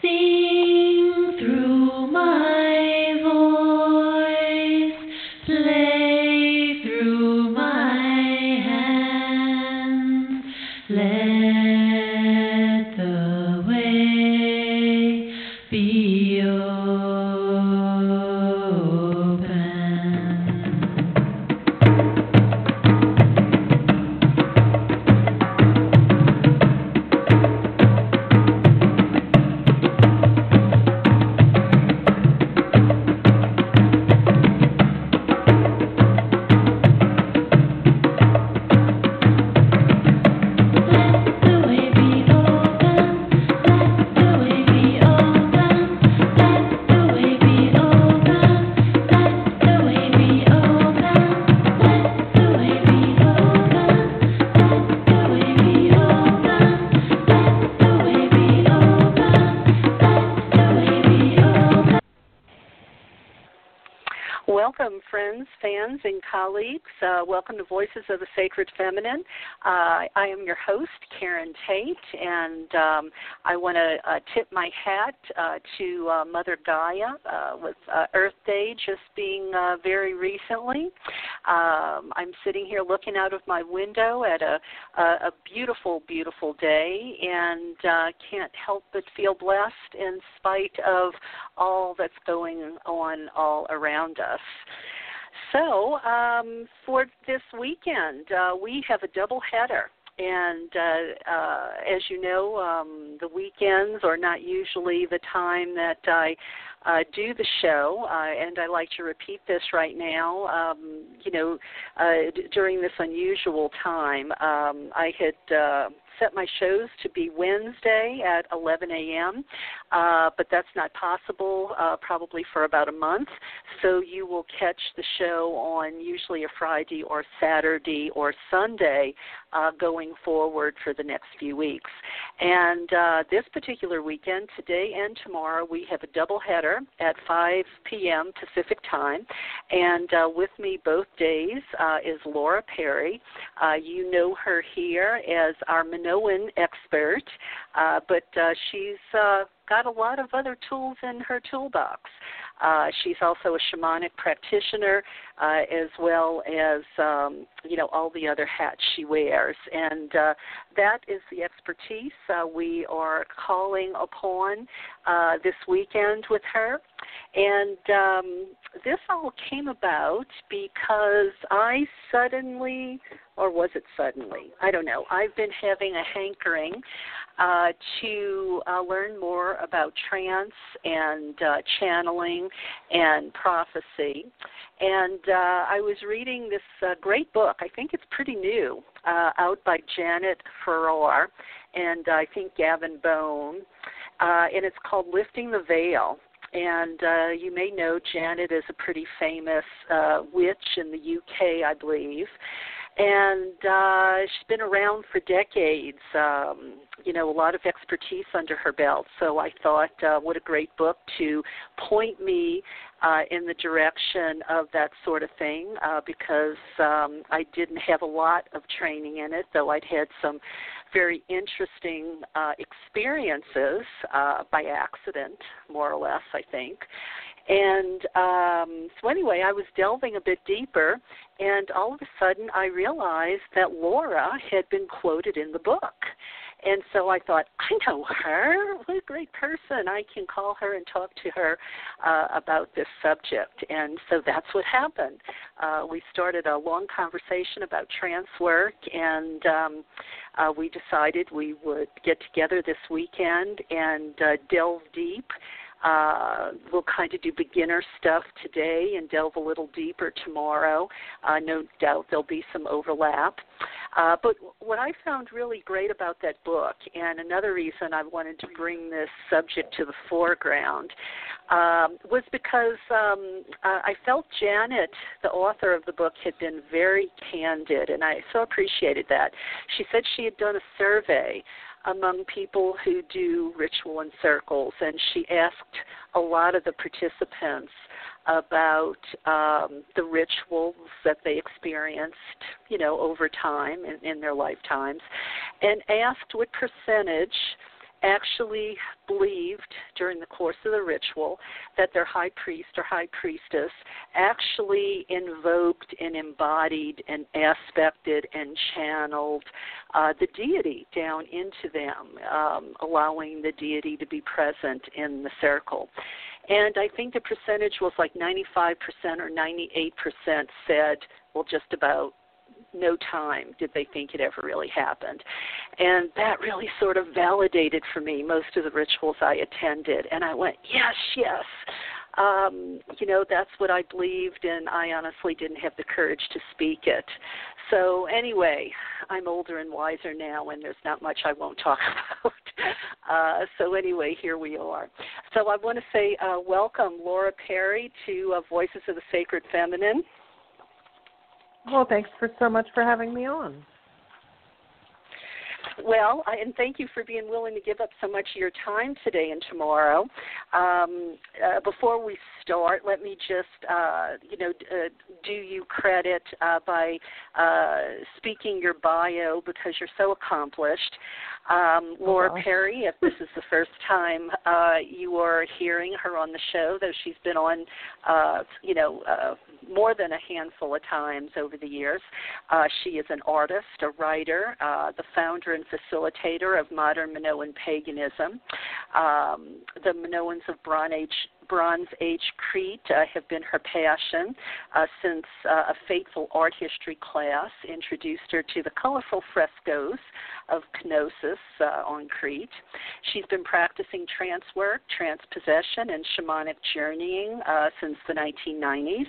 see your host, Karen Tate, and um, I want to uh, tip my hat uh, to uh, Mother Gaia uh, with uh, Earth Day just being uh, very recently. Um, I'm sitting here looking out of my window at a, a, a beautiful, beautiful day, and can't help but feel blessed in spite of all that's going on all around us. So, um, for this weekend, uh, we have a double header. And uh, uh, as you know, um, the weekends are not usually the time that I uh, do the show, uh, and I like to repeat this right now. Um, you know, uh, d- during this unusual time, um, I had uh, set my shows to be Wednesday at 11 a.m., uh, but that's not possible uh, probably for about a month. So you will catch the show on usually a Friday or Saturday or Sunday uh, going forward for the next few weeks. And uh, this particular weekend, today and tomorrow, we have a double header at 5 p.m. Pacific time. And uh, with me both days uh, is Laura Perry. Uh, you know her here as our Minoan expert, uh, but uh, she's uh, got a lot of other tools in her toolbox. Uh, she's also a shamanic practitioner, uh, as well as um, you know all the other hats she wears, and uh, that is the expertise uh, we are calling upon uh, this weekend with her. And um, this all came about because I suddenly, or was it suddenly? I don't know. I've been having a hankering uh, to uh, learn more about trance and uh, channeling and prophecy. And uh, I was reading this uh, great book. I think it's pretty new, uh, out by Janet Farrar and I think Gavin Bone, uh, and it's called Lifting the Veil. And uh, you may know Janet is a pretty famous uh, witch in the UK, I believe and uh, she's been around for decades. Um, you know, a lot of expertise under her belt. So I thought, uh, what a great book to point me uh, in the direction of that sort of thing, uh, because um, I didn't have a lot of training in it, though I'd had some very interesting uh, experiences uh, by accident, more or less, I think. And um, so, anyway, I was delving a bit deeper, and all of a sudden I realized that Laura had been quoted in the book. And so I thought, I know her. What a great person. I can call her and talk to her uh, about this subject. And so that's what happened. Uh, we started a long conversation about trance work, and um, uh, we decided we would get together this weekend and uh, delve deep uh, we'll kind of do beginner stuff today and delve a little deeper tomorrow. Uh, no doubt there'll be some overlap. Uh, but what I found really great about that book, and another reason I wanted to bring this subject to the foreground, um, was because um, uh, I felt Janet, the author of the book, had been very candid, and I so appreciated that. She said she had done a survey among people who do ritual in circles, and she asked a lot of the participants about um, the rituals that they experienced, you know, over time in, in their lifetimes, and asked what percentage actually believed during the course of the ritual that their high priest or high priestess actually invoked and embodied and aspected and channeled uh, the deity down into them, um, allowing the deity to be present in the circle. And I think the percentage was like 95% or 98% said, well, just about no time did they think it ever really happened. And that really sort of validated for me most of the rituals I attended. And I went, yes, yes. Um, you know, that's what I believed, and I honestly didn't have the courage to speak it. So, anyway, I'm older and wiser now, and there's not much I won't talk about. Uh, so, anyway, here we are. So, I want to say uh, welcome, Laura Perry, to uh, Voices of the Sacred Feminine. Well, thanks for so much for having me on. Well, and thank you for being willing to give up so much of your time today and tomorrow. Um, uh, before we start, let me just, uh, you know, uh, do you credit uh, by uh, speaking your bio because you're so accomplished. Um, Laura wow. Perry, if this is the first time uh, you are hearing her on the show, though she's been on, uh, you know, uh, more than a handful of times over the years. Uh, she is an artist, a writer, uh, the founder and facilitator of modern Minoan paganism. Um, the Minoans of Bronze Age Bronze Age Crete uh, have been her passion uh, since uh, a fateful art history class introduced her to the colorful frescoes of Knossos uh, on Crete. She's been practicing trance work, trance possession, and shamanic journeying uh, since the 1990s.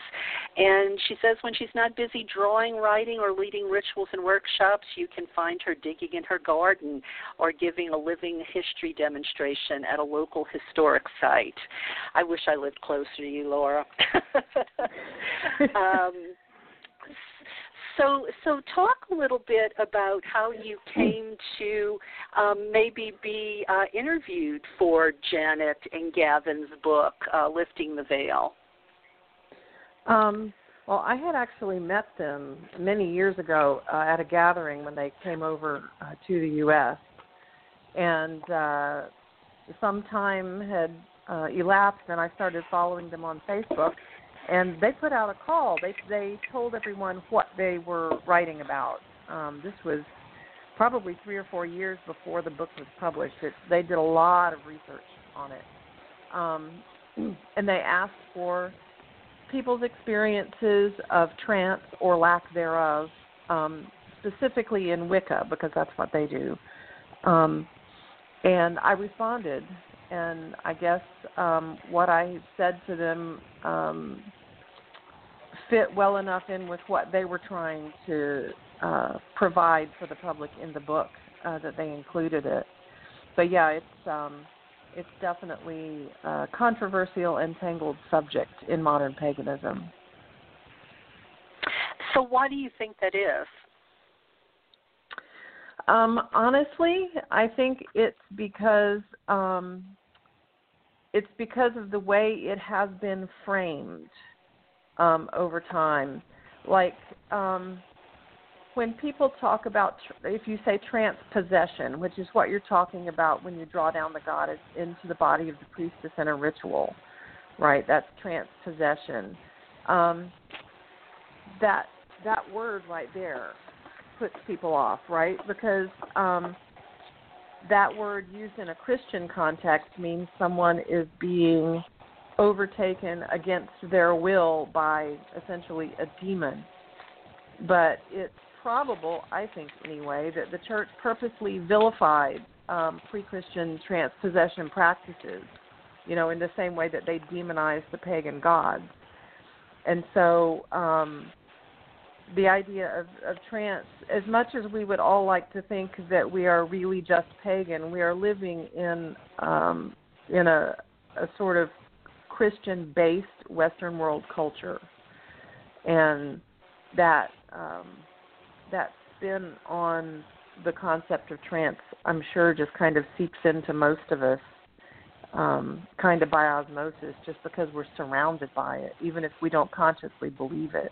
And she says when she's not busy drawing, writing, or leading rituals and workshops, you can find her digging in her garden or giving a living history demonstration at a local historic site. I wish I lived closer to you, Laura. um, so, so talk a little bit about how you came to um, maybe be uh, interviewed for Janet and Gavin's book, uh, "Lifting the Veil." Um, well, I had actually met them many years ago uh, at a gathering when they came over uh, to the U.S. And uh, some time had uh, elapsed, and I started following them on Facebook. And they put out a call. They they told everyone what they were writing about. Um, this was probably three or four years before the book was published. It, they did a lot of research on it, um, and they asked for people's experiences of trance or lack thereof, um, specifically in Wicca, because that's what they do. Um, and I responded, and I guess um, what I said to them um, fit well enough in with what they were trying to uh, provide for the public in the book uh, that they included it. But yeah, it's um, it's definitely a controversial and tangled subject in modern paganism. So, why do you think that is? Um, honestly, I think it's because um, it's because of the way it has been framed um, over time. Like um, when people talk about, tr- if you say trance possession, which is what you're talking about when you draw down the goddess into the body of the priestess in a ritual, right? That's trance possession. Um, that that word right there puts people off, right? Because um, that word used in a Christian context means someone is being overtaken against their will by essentially a demon. But it's probable, I think anyway, that the church purposely vilified um, pre-Christian trance possession practices, you know, in the same way that they demonized the pagan gods. And so um, the idea of, of trance, as much as we would all like to think that we are really just pagan, we are living in um, in a, a sort of Christian-based Western world culture, and that um, that spin on the concept of trance, I'm sure, just kind of seeps into most of us, um, kind of by osmosis, just because we're surrounded by it, even if we don't consciously believe it.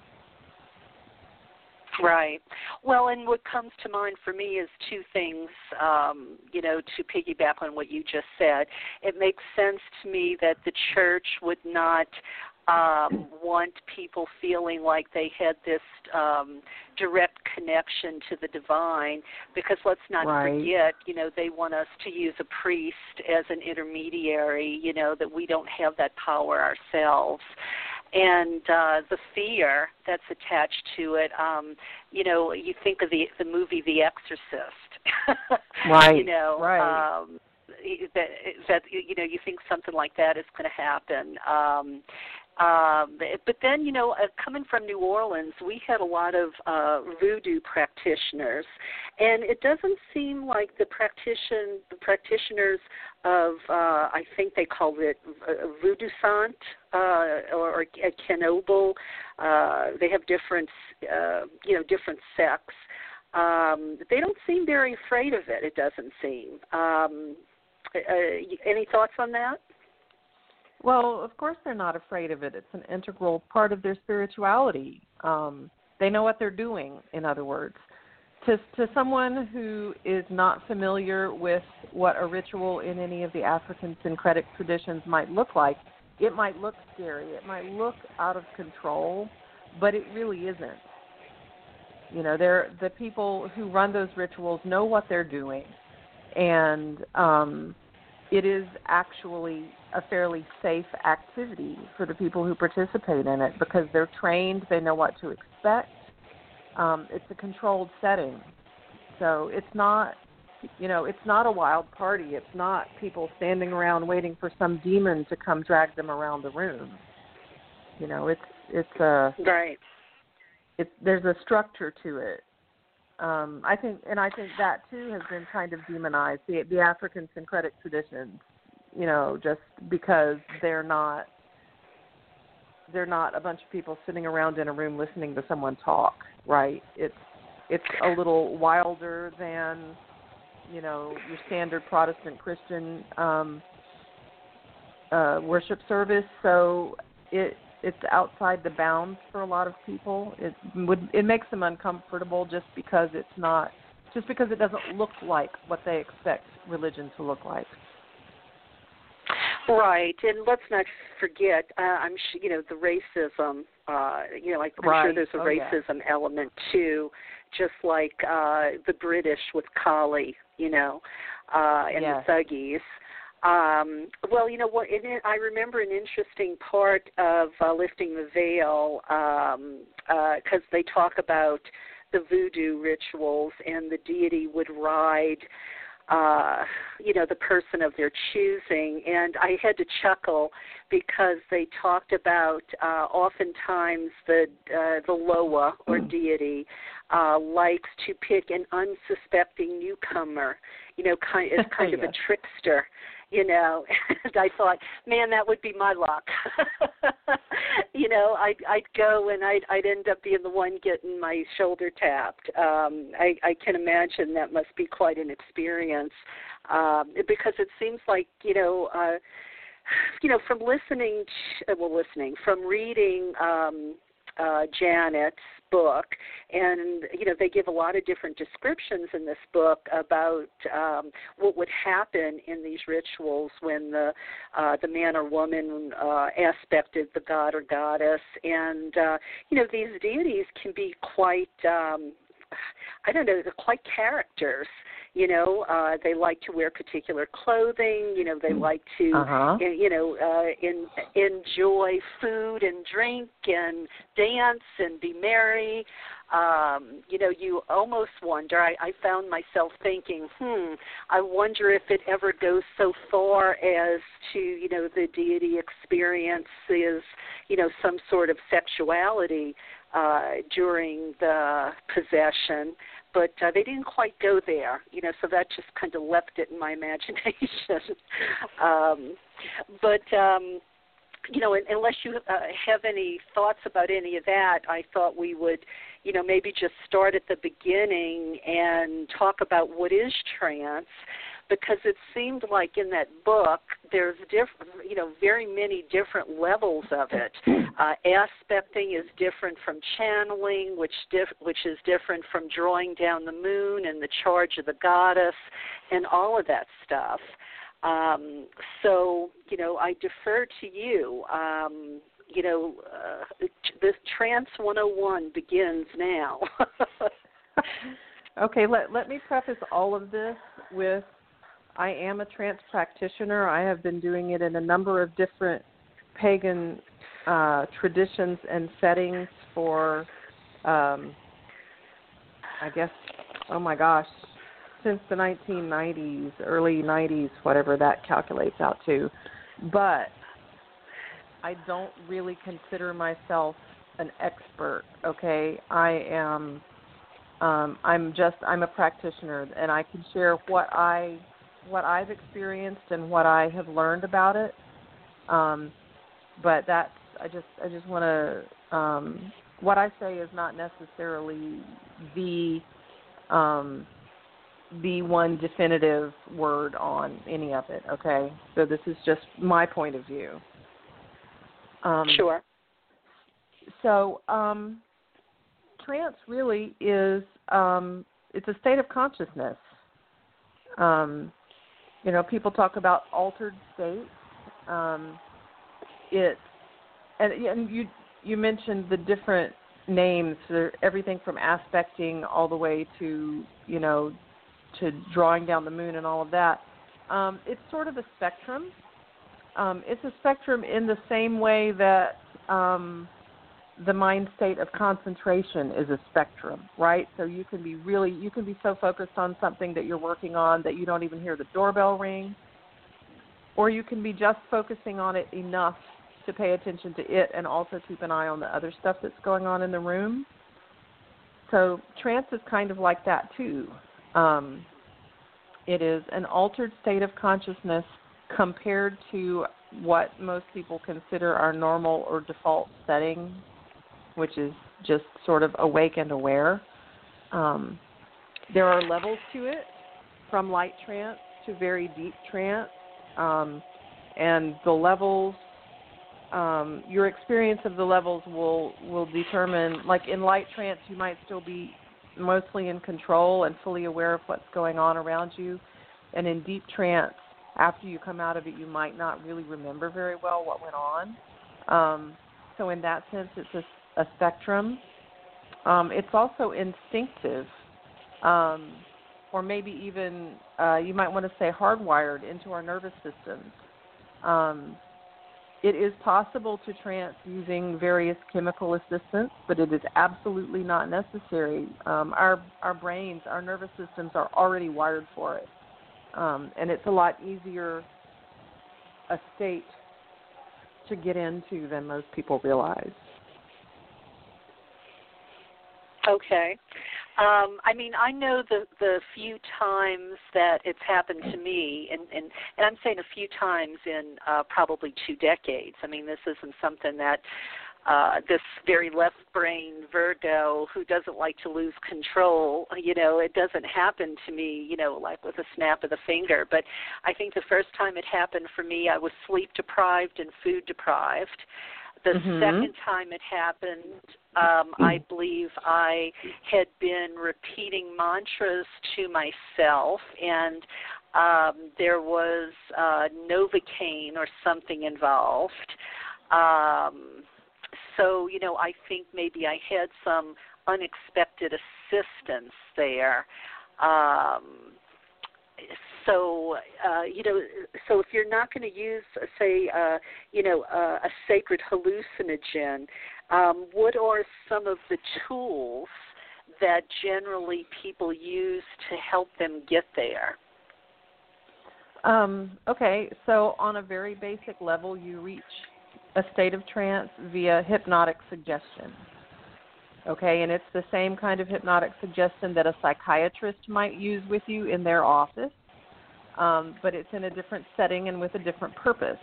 Right. Well, and what comes to mind for me is two things, um, you know, to piggyback on what you just said. It makes sense to me that the church would not um, want people feeling like they had this um, direct connection to the divine, because let's not Right. forget, you know, they want us to use a priest as an intermediary, you know, that we don't have that power ourselves and uh the fear that's attached to it um you know you think of the the movie the exorcist Right, you know right. um that that you know you think something like that is going to happen um um but then you know uh, coming from New Orleans we had a lot of uh voodoo practitioners. And it doesn't seem like the practition the practitioners of uh I think they called it uh, voodoo sant uh or, or Kenobel uh they have different uh you know different sects. Um they don't seem very afraid of it it doesn't seem. Um uh, any thoughts on that Well, of course they're not afraid of it. It's an integral part of their spirituality. Um, they know what they're doing. In other words, to to someone who is not familiar with what a ritual in any of the African syncretic traditions might look like, it might look scary. It might look out of control, but it really isn't. You know, they're the people who run those rituals know what they're doing, and um, it is actually a fairly safe activity for the people who participate in it because they're trained, they know what to expect. Um, it's a controlled setting, so it's not, you know, it's not a wild party. It's not people standing around waiting for some demon to come drag them around the room. You know, it's it's a right it's there's a structure to it. Um, I think, and I think that too has been kind of demonized. The the African syncretic traditions, you know, just because they're not they're not a bunch of people sitting around in a room listening to someone talk, right? It's it's a little wilder than you know your standard Protestant Christian um, uh, worship service. So it it's outside the bounds for a lot of people. It would it makes them uncomfortable just because it's not just because it doesn't look like what they expect religion to look like. Right, and let's not forget. Uh, I'm sure you know the racism. Uh, you know, like I'm sure there's a Oh, yeah. racism element too, just like uh, the British with Kali. You know, uh, and Yes. the Thuggees. Um, well, you know what? It, I remember an interesting part of uh, lifting the veil because they talk about the voodoo rituals, and the deity would ride uh you know the person of their choosing. And i had to chuckle because they talked about uh oftentimes the uh, the loa or deity uh likes to pick an unsuspecting newcomer you know kind as kind of a trickster you know. And i thought man that would be my luck you know i'd i'd go and i'd i'd end up being the one getting my shoulder tapped. Um i i can imagine that must be quite an experience um because it seems like you know uh you know from listening well listening from reading um uh Janet's book and you know they give a lot of different descriptions in this book about um what would happen in these rituals when the uh the man or woman uh aspected the god or goddess. And uh you know these deities can be quite um I don't know, they're quite characters. You know, uh, they like to wear particular clothing. You know, they like to, Uh-huh. you know, uh, in, enjoy food and drink and dance and be merry. Um, you know, you almost wonder. I, I found myself thinking, hmm, I wonder if it ever goes so far as to, you know, the deity experiences, you know, some sort of sexuality uh, during the possession, but uh, they didn't quite go there, you know. So that just kind of left it in my imagination. um, but um, you know, un- unless you uh, have any thoughts about any of that, I thought we would, you know, maybe just start at the beginning and talk about what is trance, because it seemed like in that book there's different, you know, very many different levels of it. Uh, aspecting is different from channeling, which diff- which is different from drawing down the moon and the charge of the goddess, and all of that stuff. Um, so, you know, I defer to you. Um, you know, uh, this Trance 101 begins now. okay, let let me preface all of this with I am a trance practitioner. I have been doing it in a number of different pagan uh, traditions and settings for, um, I guess, oh my gosh, since the 1990s, early 90s, whatever that calculates out to. But I don't really consider myself an expert. Okay, I am. Um, I'm just I'm a practitioner, and I can share what I what I've experienced and what I have learned about it. Um, but that's I just I just want to um, what I say is not necessarily the um, the one definitive word on any of it. Okay, so this is just my point of view. Um, sure. So, um, trance really is um, it's a state of consciousness. Um, you know, people talk about altered states. Um, it and, and you you mentioned the different names everything from aspecting all the way to you know to drawing down the moon and all of that. Um, it's sort of a spectrum. Um, it's a spectrum in the same way that um, the mind state of concentration is a spectrum, right? So you can be really, you can be so focused on something that you're working on that you don't even hear the doorbell ring, or you can be just focusing on it enough to pay attention to it and also keep an eye on the other stuff that's going on in the room. So trance is kind of like that too. Um, it is an altered state of consciousness compared to what most people consider our normal or default setting, which is just sort of awake and aware. Um, there are levels to it, from light trance to very deep trance, um, and the levels. Um, your experience of the levels will will determine. Like in light trance, you might still be mostly in control and fully aware of what's going on around you, and in deep trance, after you come out of it, you might not really remember very well what went on. Um, so in that sense, it's a, a spectrum. Um, it's also instinctive, um, or maybe even uh, you might want to say hardwired into our nervous systems. Um, it is possible to trance using various chemical assistance, but it is absolutely not necessary. Um, our our brains, our nervous systems are already wired for it um, and it's a lot easier a state to get into than most people realize. Okay. Um, I mean, I know the the few times that it's happened to me, and and and I'm saying a few times in uh, probably two decades. I mean, this isn't something that uh, this very left brain Virgo who doesn't like to lose control. You know, it doesn't happen to me, you know, like with a snap of the finger. But I think the first time it happened for me, I was sleep deprived and food deprived. The Mhm. second time it happened, um, I believe I had been repeating mantras to myself, and um, there was uh, Novocaine or something involved. Um, so you know i think maybe i had some unexpected assistance there um so uh you know so if you're not going to use say uh you know uh, a sacred hallucinogen um what are some of the tools that generally people use to help them get there Um, okay, so on a very basic level, you reach a state of trance via hypnotic suggestion. Okay, and it's the same kind of hypnotic suggestion that a psychiatrist might use with you in their office, um, but it's in a different setting and with a different purpose.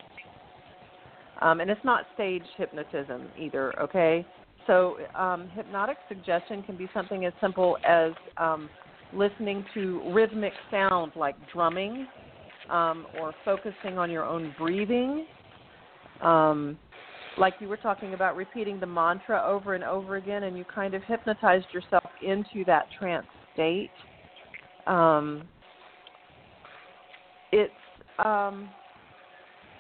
Um, and it's not stage hypnotism either, okay? So, um, hypnotic suggestion can be something as simple as um, listening to rhythmic sound like drumming, um, or focusing on your own breathing. Um, like you were talking about repeating the mantra over and over again, and you kind of hypnotized yourself into that trance state. Um, it's um,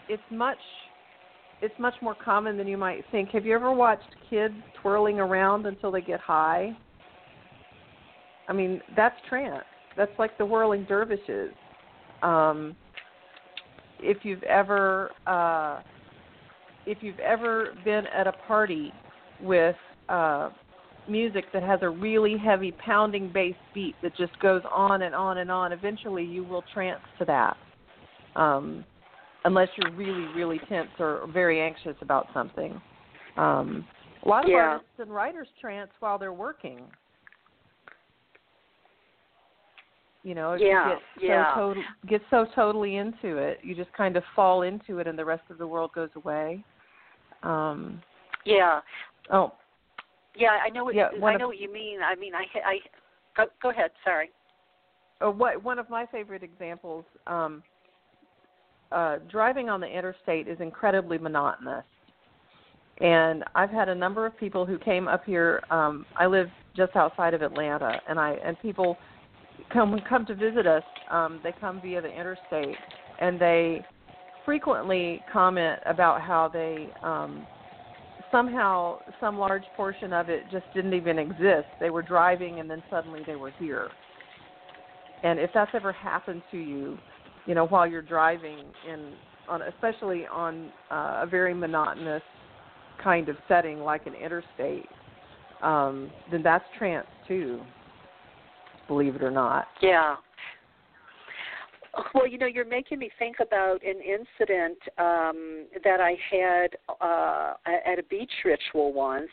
it's much it's much more common than you might think. Have you ever watched kids twirling around until they get high? I mean, that's trance. That's like the whirling dervishes. Um, if you've ever uh, if you've ever been at a party with uh, music that has a really heavy pounding bass beat that just goes on and on and on, eventually you will trance to that. Um, unless you're really, really tense or very anxious about something. Um, a lot of Yeah. artists and writers trance while they're working. You know, if Yeah, you get yeah. so total, get so totally into it, you just kind of fall into it, and the rest of the world goes away. Um, Yeah. oh, Yeah, I know what Yeah, I of- know what you mean. I mean, I I go, go ahead. Sorry. uh, what one of my favorite examples um uh driving on the interstate is incredibly monotonous and i've had a number of people who came up here um i live just outside of atlanta and i and people come come to visit us um they come via the interstate and they frequently comment about how they um somehow some large portion of it just didn't even exist they were driving and then suddenly they were here and if that's ever happened to you, you know, while you're driving in on especially on uh, a very monotonous kind of setting like an interstate, um, then that's trance too. Believe it or not. Yeah. Well, you know, you're making me think about an incident um, that I had uh, at a beach ritual once.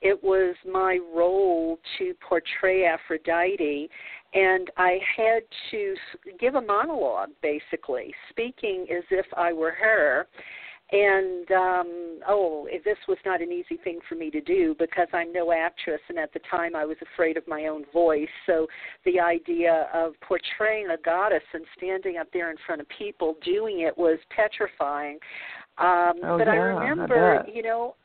It was my role to portray Aphrodite, and I had to give a monologue, basically, speaking as if I were her. And um oh, this was not an easy thing for me to do because I'm no actress, and at the time I was afraid of my own voice. So the idea of portraying a goddess and standing up there in front of people doing it was petrifying. Um, Oh, but I yeah, I remember, bet. you know,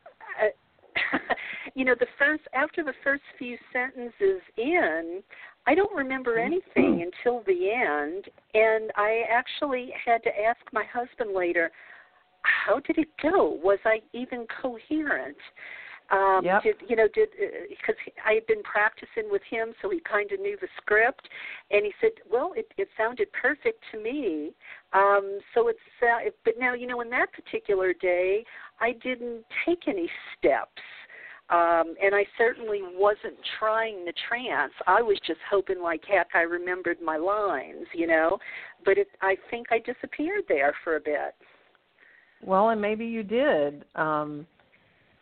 uh, you know, the first after the first few sentences in, I don't remember Mm-hmm. anything until the end, and I actually had to ask my husband later, how did it go? Was I even coherent? Um, Yep. Did you know? Did because I had been practicing with him, so he kind of knew the script, and he said, "Well, it, it sounded perfect to me." Um, so it's, uh, it, but now you know, in that particular day, I didn't take any steps. Um, and I certainly wasn't trying the trance. I was just hoping like heck I remembered my lines, you know. But it, I think I disappeared there for a bit. Well, and maybe you did. Um,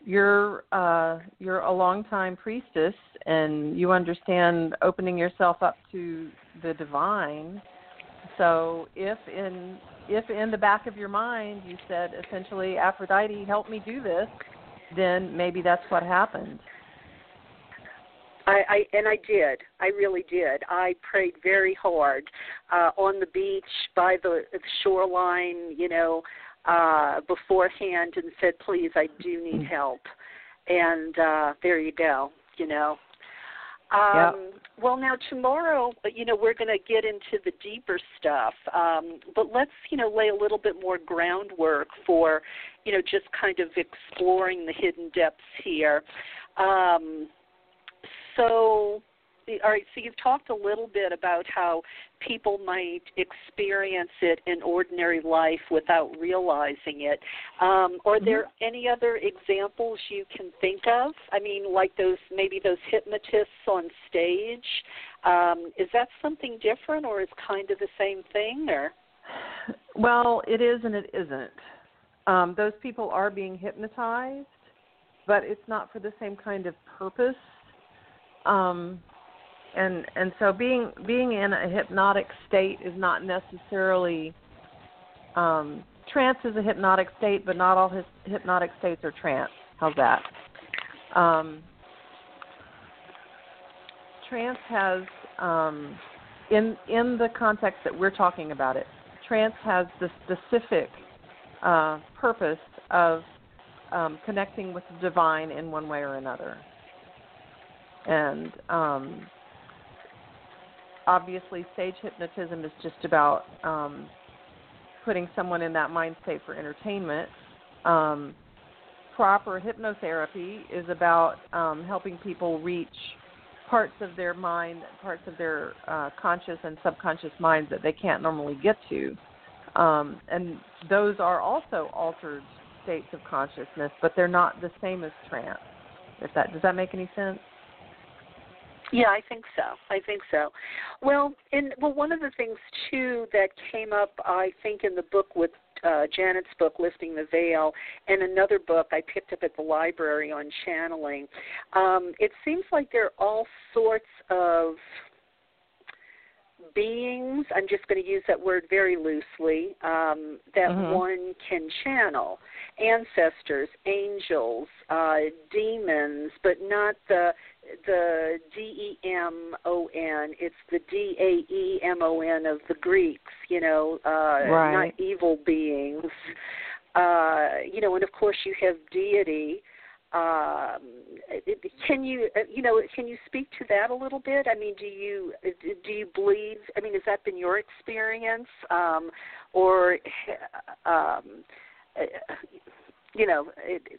you're uh, you're a longtime priestess, and you understand opening yourself up to the divine. So, if in if in the back of your mind you said essentially, Aphrodite, help me do this, then maybe that's what happened. I, I and I did. I really did. I prayed very hard uh, on the beach by the, the shoreline, you know, uh, beforehand, and said, "Please, I do need help." And uh, there you go. You know. Um, Well, now tomorrow, you know, we're going to get into the deeper stuff, um, but let's, you know, lay a little bit more groundwork for, you know, just kind of exploring the hidden depths here. Um, so, all right, so you've talked a little bit about how people might experience it in ordinary life without realizing it. Um, are there any other examples you can think of? I mean, like those maybe those hypnotists on stage. Um, is that something different, or is kind of the same thing? Or Well, it is and it isn't. Um, those people are being hypnotized, but it's not for the same kind of purpose. Um, and and so being being in a hypnotic state is not necessarily um, trance is a hypnotic state, but not all his, hypnotic states are trance. How's that? Um, trance has um, in in the context that we're talking about it, trance has the specific uh, purpose of um, connecting with the divine in one way or another. And um, obviously, stage hypnotism is just about um, putting someone in that mind state for entertainment. Um, proper hypnotherapy is about um, helping people reach parts of their mind, parts of their uh, conscious and subconscious minds that they can't normally get to. Um, and those are also altered states of consciousness, but they're not the same as trance. If that does that make any sense? Yeah, I think so. I think so. Well, and well, one of the things too that came up, I think, in the book with uh, Janet's book, Lifting the Veil, and another book I picked up at the library on channeling. Um, it seems like there are all sorts of beings, I'm just going to use that word very loosely, um, that Mhm. one can channel. Ancestors, angels, uh, demons, but not the the D E M O N. It's the D A E M O N of the Greeks. You know, uh, Right. not evil beings. Uh, you know, and of course you have deity. Um, can you, you know, can you speak to that a little bit? I mean, do you do you believe? I mean, has that been your experience, um, or um, you know,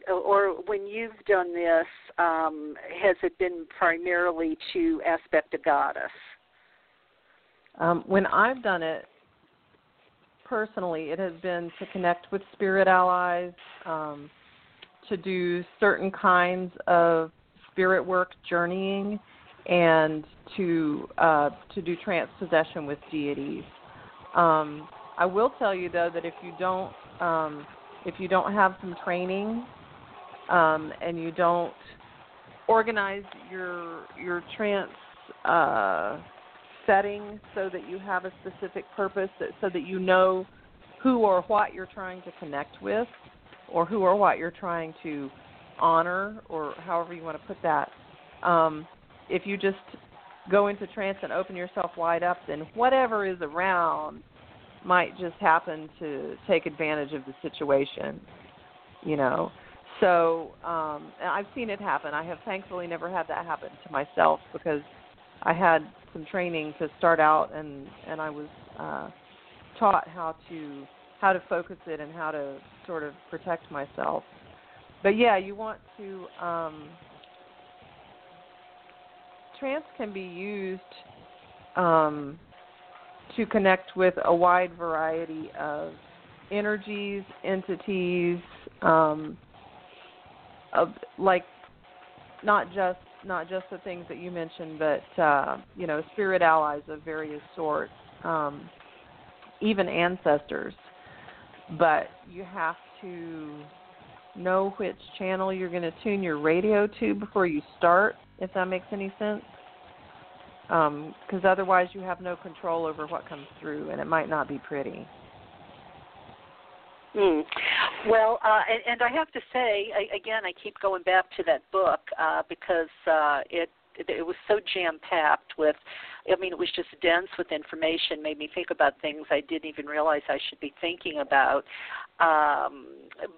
or when you've done this, um, has it been primarily to aspect a goddess? Um, when I've done it personally, it has been to connect with spirit allies, um, to do certain kinds of spirit work, journeying, and to uh, to do trance possession with deities. Um, I will tell you though that if you don't um, if you don't have some training um, and you don't organize your your trance uh, setting so that you have a specific purpose, that, so that you know who or what you're trying to connect with, or who or what you're trying to honor, or however you want to put that. Um, if you just go into trance and open yourself wide up, then whatever is around might just happen to take advantage of the situation, you know. So um, I've seen it happen. I have thankfully never had that happen to myself because I had some training to start out, and and I was uh, taught how to how to focus it and how to sort of protect myself. But yeah, you want to. Um, trance can be used um, to connect with a wide variety of energies, entities, um, of like not just not just the things that you mentioned, but uh, you know, spirit allies of various sorts, um, even ancestors. But you have to know which channel you're going to tune your radio to before you start, if that makes any sense. Because otherwise, you have no control over what comes through, and it might not be pretty. Hmm. Well, uh, and, and I have to say, I, again, I keep going back to that book uh, because uh, it it was so jam packed with i mean it was just dense with information made me think about things i didn't even realize i should be thinking about. Um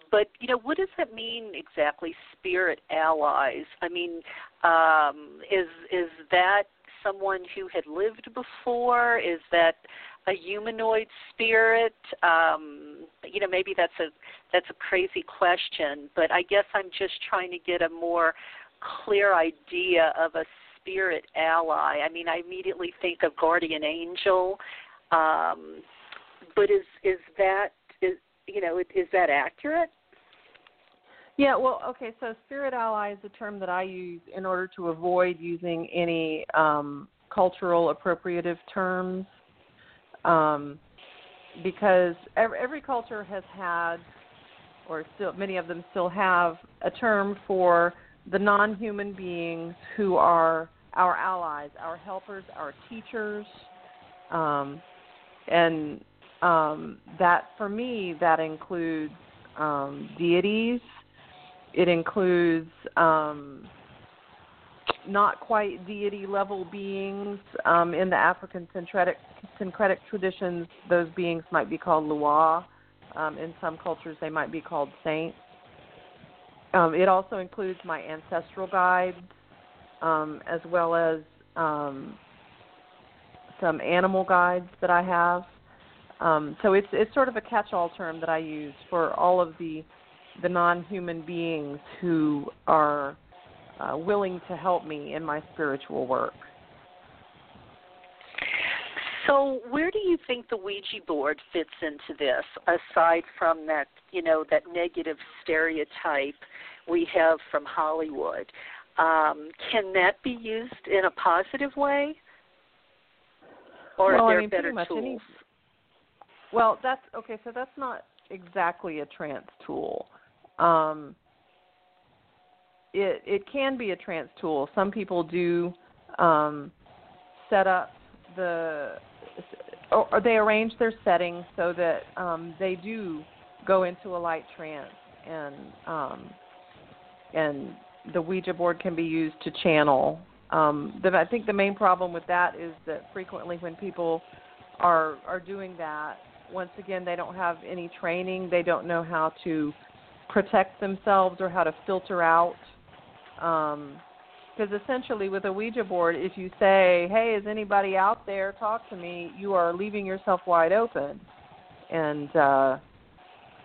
but you know what does that mean exactly spirit allies? I mean um is is that someone who had lived before? Is that a humanoid spirit? Um you know maybe that's a that's a crazy question but i guess i'm just trying to get a more clear idea of a spirit ally. I mean, I immediately think of guardian angel, um, but is is that is you know is that accurate? Yeah, well, okay, so spirit ally is a term that I use in order to avoid using any um, cultural appropriative terms um, because every, every culture has had, or still many of them still have, a term for the non human beings who are our allies, our helpers, our teachers. Um, and um, that, for me, that includes um, deities, it includes um, not quite deity level beings. Um, in the African syncretic, syncretic traditions, those beings might be called Loa. Um, in some cultures, they might be called saints. Um, it also includes my ancestral guides, um, as well as um, some animal guides that I have. Um, so it's it's sort of a catch-all term that I use for all of the the non-human beings who are uh, willing to help me in my spiritual work. So, where do you think the Ouija board fits into this, aside from that, you know, that negative stereotype we have from Hollywood? Um, can that be used in a positive way, or well, are there I mean, better tools? any. Well, that's okay. So that's not exactly a trance tool. Um, it it can be a trance tool. Some people do um, set up the or, or they arrange their settings so that um, they do go into a light trance and um, and the Ouija board can be used to channel. Um, the, I think the main problem with that is that frequently when people are are doing that, once again they don't have any training. They don't know how to protect themselves or how to filter out. Because essentially, with a Ouija board, if you say, "Hey, is anybody out there? Talk to me," you are leaving yourself wide open, and uh,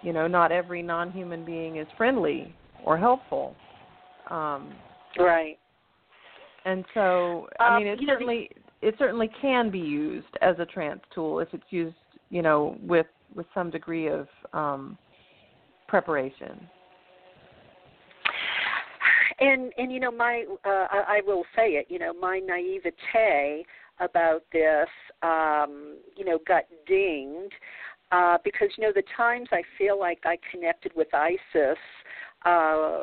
you know, not every non-human being is friendly or helpful. Um, Right. and so, I Um, mean, it know, certainly it certainly can be used as a trance tool if it's used, you know, with with some degree of um, preparation. And and you know my uh, I, I will say it. You know my naivete about this, um, you know, got dinged uh, because you know the times I feel like I connected with Isis, uh,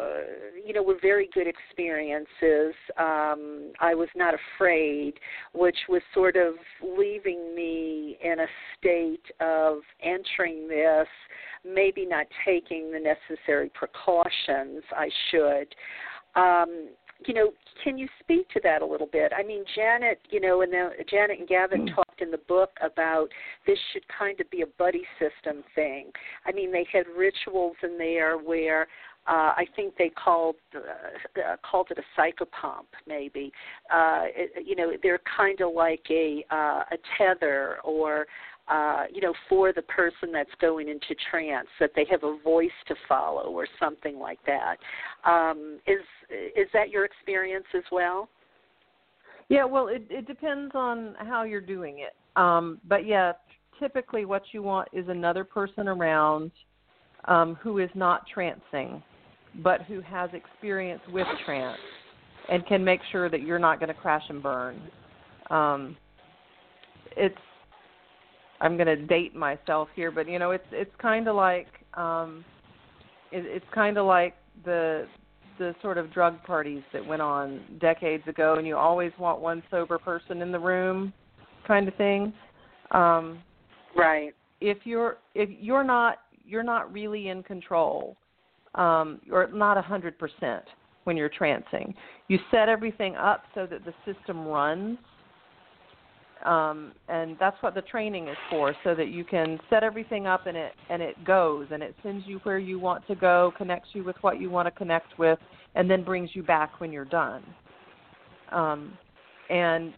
you know, were very good experiences. Um, I was not afraid, which was sort of leaving me in a state of entering this, maybe not taking the necessary precautions I should. Um, you know, can you speak to that a little bit? I mean, Janet, you know, and the, Janet and Gavin talked in the book about this should kind of be a buddy system thing. I mean, they had rituals in there where uh, I think they called uh, uh, called it a psychopomp, maybe. Uh, it, you know, they're kind of like a uh, a tether or uh, you know, for the person that's going into trance, that they have a voice to follow or something like that. Um, is is that your experience as well? Yeah, well, it it depends on how you're doing it. Um, but yeah, typically what you want is another person around um, who is not trancing, but who has experience with trance and can make sure that you're not going to crash and burn. Um, it's I'm going to date myself here, but you know, it's it's kind of like um, it, it's kind of like the the sort of drug parties that went on decades ago, and you always want one sober person in the room, kind of thing. Um, Right. if you're if you're not you're not really in control, um, or not a hundred percent when you're trancing. You set everything up so that the system runs, um, and that's what the training is for, so that you can set everything up and it and it goes and it sends you where you want to go, connects you with what you want to connect with, and then brings you back when you're done. Um, and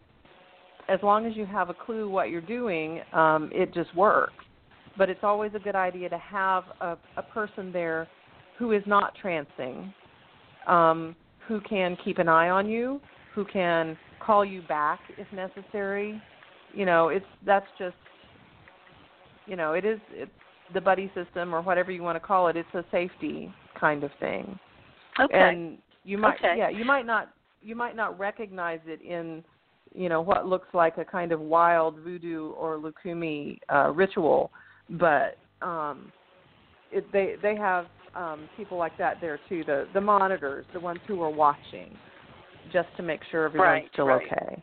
as long as you have a clue what you're doing, um, it just works. But it's always a good idea to have a, a person there who is not trancing, um, who can keep an eye on you, who can call you back if necessary. You know, it's that's just you know, it is it's the buddy system or whatever you want to call it. It's a safety kind of thing. Okay. And you might Okay. yeah, you might not you might not recognize it in you know what looks like a kind of wild voodoo or lukumi uh, ritual, but um, it, they they have um, people like that there too. The the monitors, the ones who are watching, just to make sure everyone's Right, still right. okay.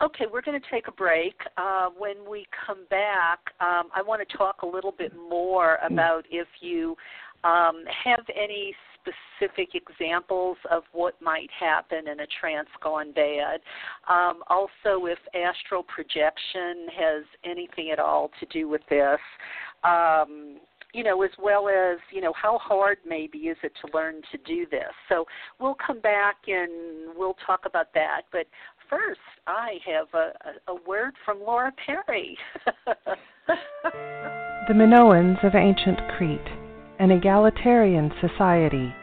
Okay, we're going to take a break. Uh, when we come back, um, I want to talk a little bit more about if you um, have any specific examples of what might happen in a trance gone bad. Um, also, if astral projection has anything at all to do with this. Um, you know, as well as, you know, how hard maybe is it to learn to do this? So we'll come back and we'll talk about that. But first, I have a, a, word from Laura Perry. The Minoans of ancient Crete, an egalitarian society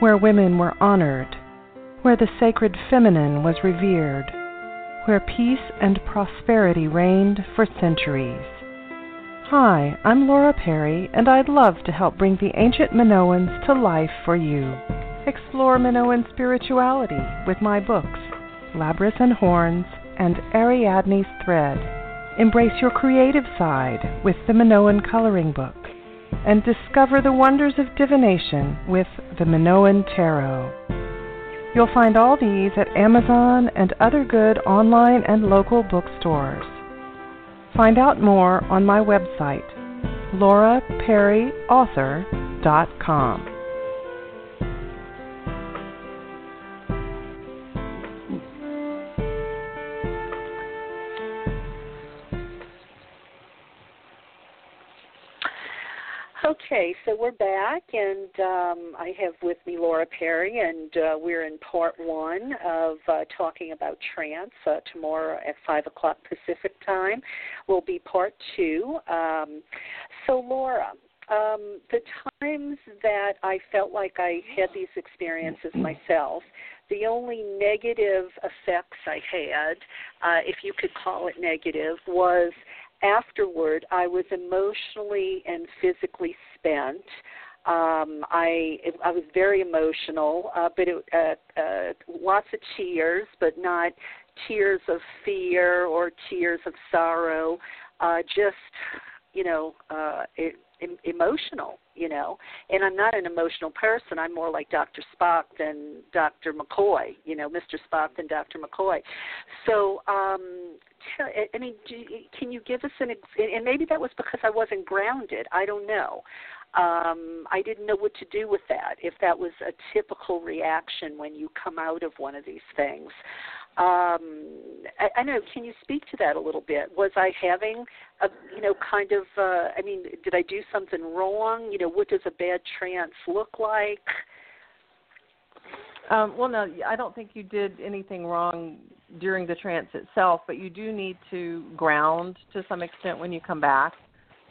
where women were honored, where the sacred feminine was revered, where peace and prosperity reigned for centuries. Hi, I'm Laura Perry, and I'd love to help bring the ancient Minoans to life for you. Explore Minoan spirituality with my books, Labrys and Horns and Ariadne's Thread. Embrace your creative side with the Minoan Coloring Book. And discover the wonders of divination with the Minoan Tarot. You'll find all these at Amazon and other good online and local bookstores. Find out more on my website, lauraperryauthor.com. we're back, and um, I have with me Laura Perry, and uh, we're in part one of uh, talking about trance. Uh, tomorrow at 5 o'clock Pacific time will be part two. Um, so, Laura, um, the times that I felt like I had these experiences myself, the only negative effects I had, uh, if you could call it negative, was afterward I was emotionally and physically spent. Um, I I was very emotional, uh, but it, uh, uh, lots of tears, but not tears of fear or tears of sorrow. Uh, just you know, uh, it, em- emotional, you know. And I'm not an emotional person. I'm more like Dr. Spock than Dr. McCoy, you know, Mr. Spock than Dr. McCoy. So, um, I mean, do, can you give us an and maybe that was because I wasn't grounded. I don't know. Um, I didn't know what to do with that. If that was a typical reaction when you come out of one of these things. Um, I, I know. Can you speak to that a little bit? Was I having a, you know, kind of? Uh, I mean, did I do something wrong? You know, what does a bad trance look like? Um, well, no, I don't think you did anything wrong during the trance itself, but you do need to ground to some extent when you come back.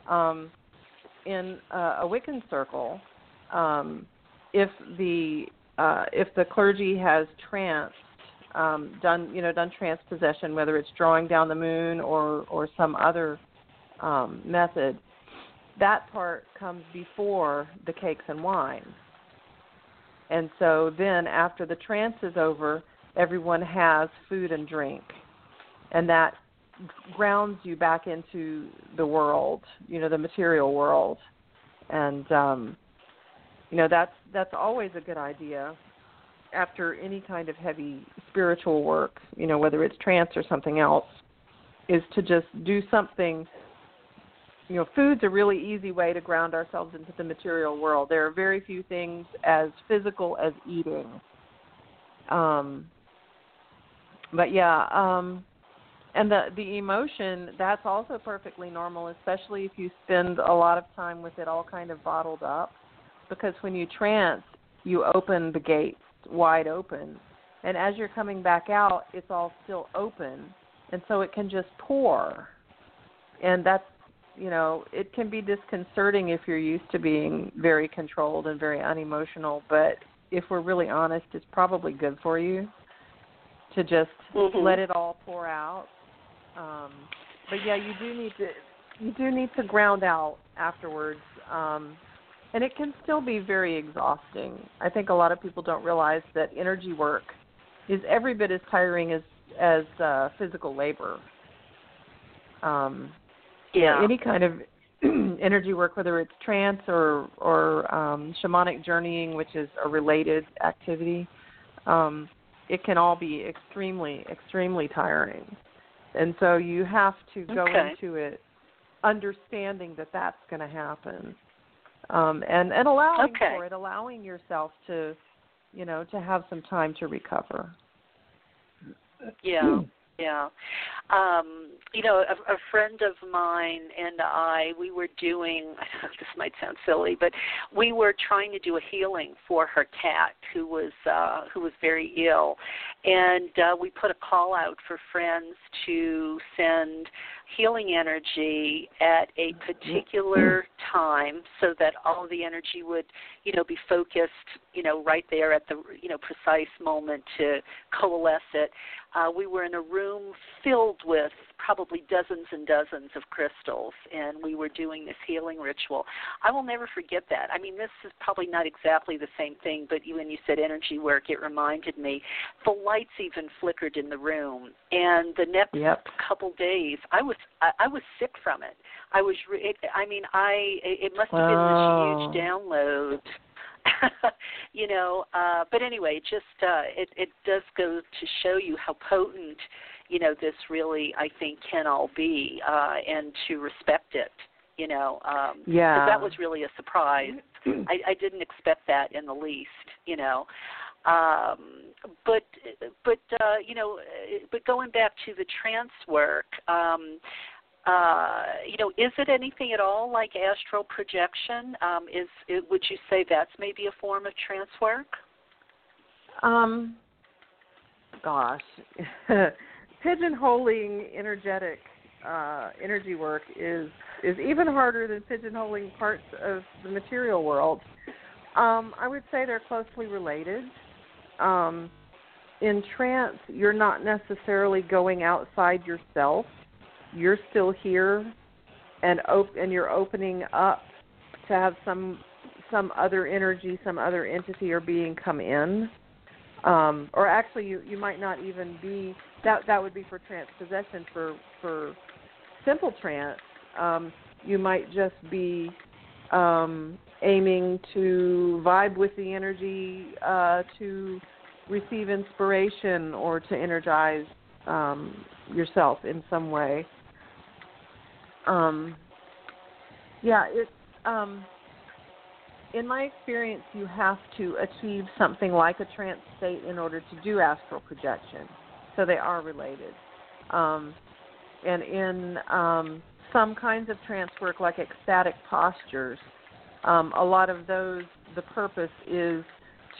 Um, in uh, a Wiccan circle, um, if the uh, if the clergy has trance um, done, you know, done trance possession, whether it's drawing down the moon or or some other um, method, that part comes before the cakes and wine. And so then, after the trance is over, everyone has food and drink, and that grounds you back into the world, you know, the material world, and um, you know that's that's always a good idea after any kind of heavy spiritual work, you know, whether it's trance or something else, is to just do something. You know, food's a really easy way to ground ourselves into the material world. There are very few things as physical as eating. Um, but yeah, um, and the the emotion that's also perfectly normal, especially if you spend a lot of time with it all kind of bottled up. Because when you trance, you open the gates wide open, and as you're coming back out, it's all still open, and so it can just pour. And that's you know it can be disconcerting if you're used to being very controlled and very unemotional, but if we're really honest, it's probably good for you to just Mhm. let it all pour out. Um, but yeah, you do need to you do need to ground out afterwards. Um, and it can still be very exhausting. I think a lot of people don't realize that energy work is every bit as tiring as as uh, physical labor. Um, Yeah. any kind of energy work, whether it's trance or or um, shamanic journeying, which is a related activity, um, it can all be extremely extremely tiring. And so you have to go Okay. into it understanding that that's going to happen. um, and and allowing Okay. for it, allowing yourself to, you know, to have some time to recover. Yeah, yeah. Um, you know, a, a friend of mine and I, we were doing. i don't know This might sound silly, but we were trying to do a healing for her cat who was uh, who was very ill, and uh, we put a call out for friends to send healing energy at a particular time so that all the energy would you know be focused you know right there at the you know precise moment to coalesce it uh, we were in a room filled with probably dozens and dozens of crystals, and we were doing this healing ritual. I will never forget that. I mean, this is probably not exactly the same thing, but when you said energy work, it reminded me. The lights even flickered in the room, and the next Yep. couple days, I was I, I was sick from it. I was. Re- it, I mean, I it must have Wow. been this huge download you know uh but anyway just uh it it does go to show you how potent you know this really i think can all be uh and to respect it you know um Yeah. that was really a surprise i i didn't expect that in the least you know um but but uh you know uh, but going back to the trance work um uh, you know, is it anything at all like astral projection? Um, is it, would you say that's maybe a form of trance work? Um, gosh, pigeonholing energetic uh, energy work is is even harder than pigeonholing parts of the material world. Um, I would say they're closely related. Um, in trance, you're not necessarily going outside yourself. You're still here, and op- and you're opening up to have some some other energy, some other entity or being come in. Um, or actually you you might not even be that that would be for trance possession for for simple trance. Um, you might just be um, aiming to vibe with the energy uh, to receive inspiration or to energize um, yourself in some way um, yeah it's um, in my experience, you have to achieve something like a trance state in order to do astral projection. So they are related. Um, and in um, some kinds of trance work, like ecstatic postures, um, a lot of those, the purpose is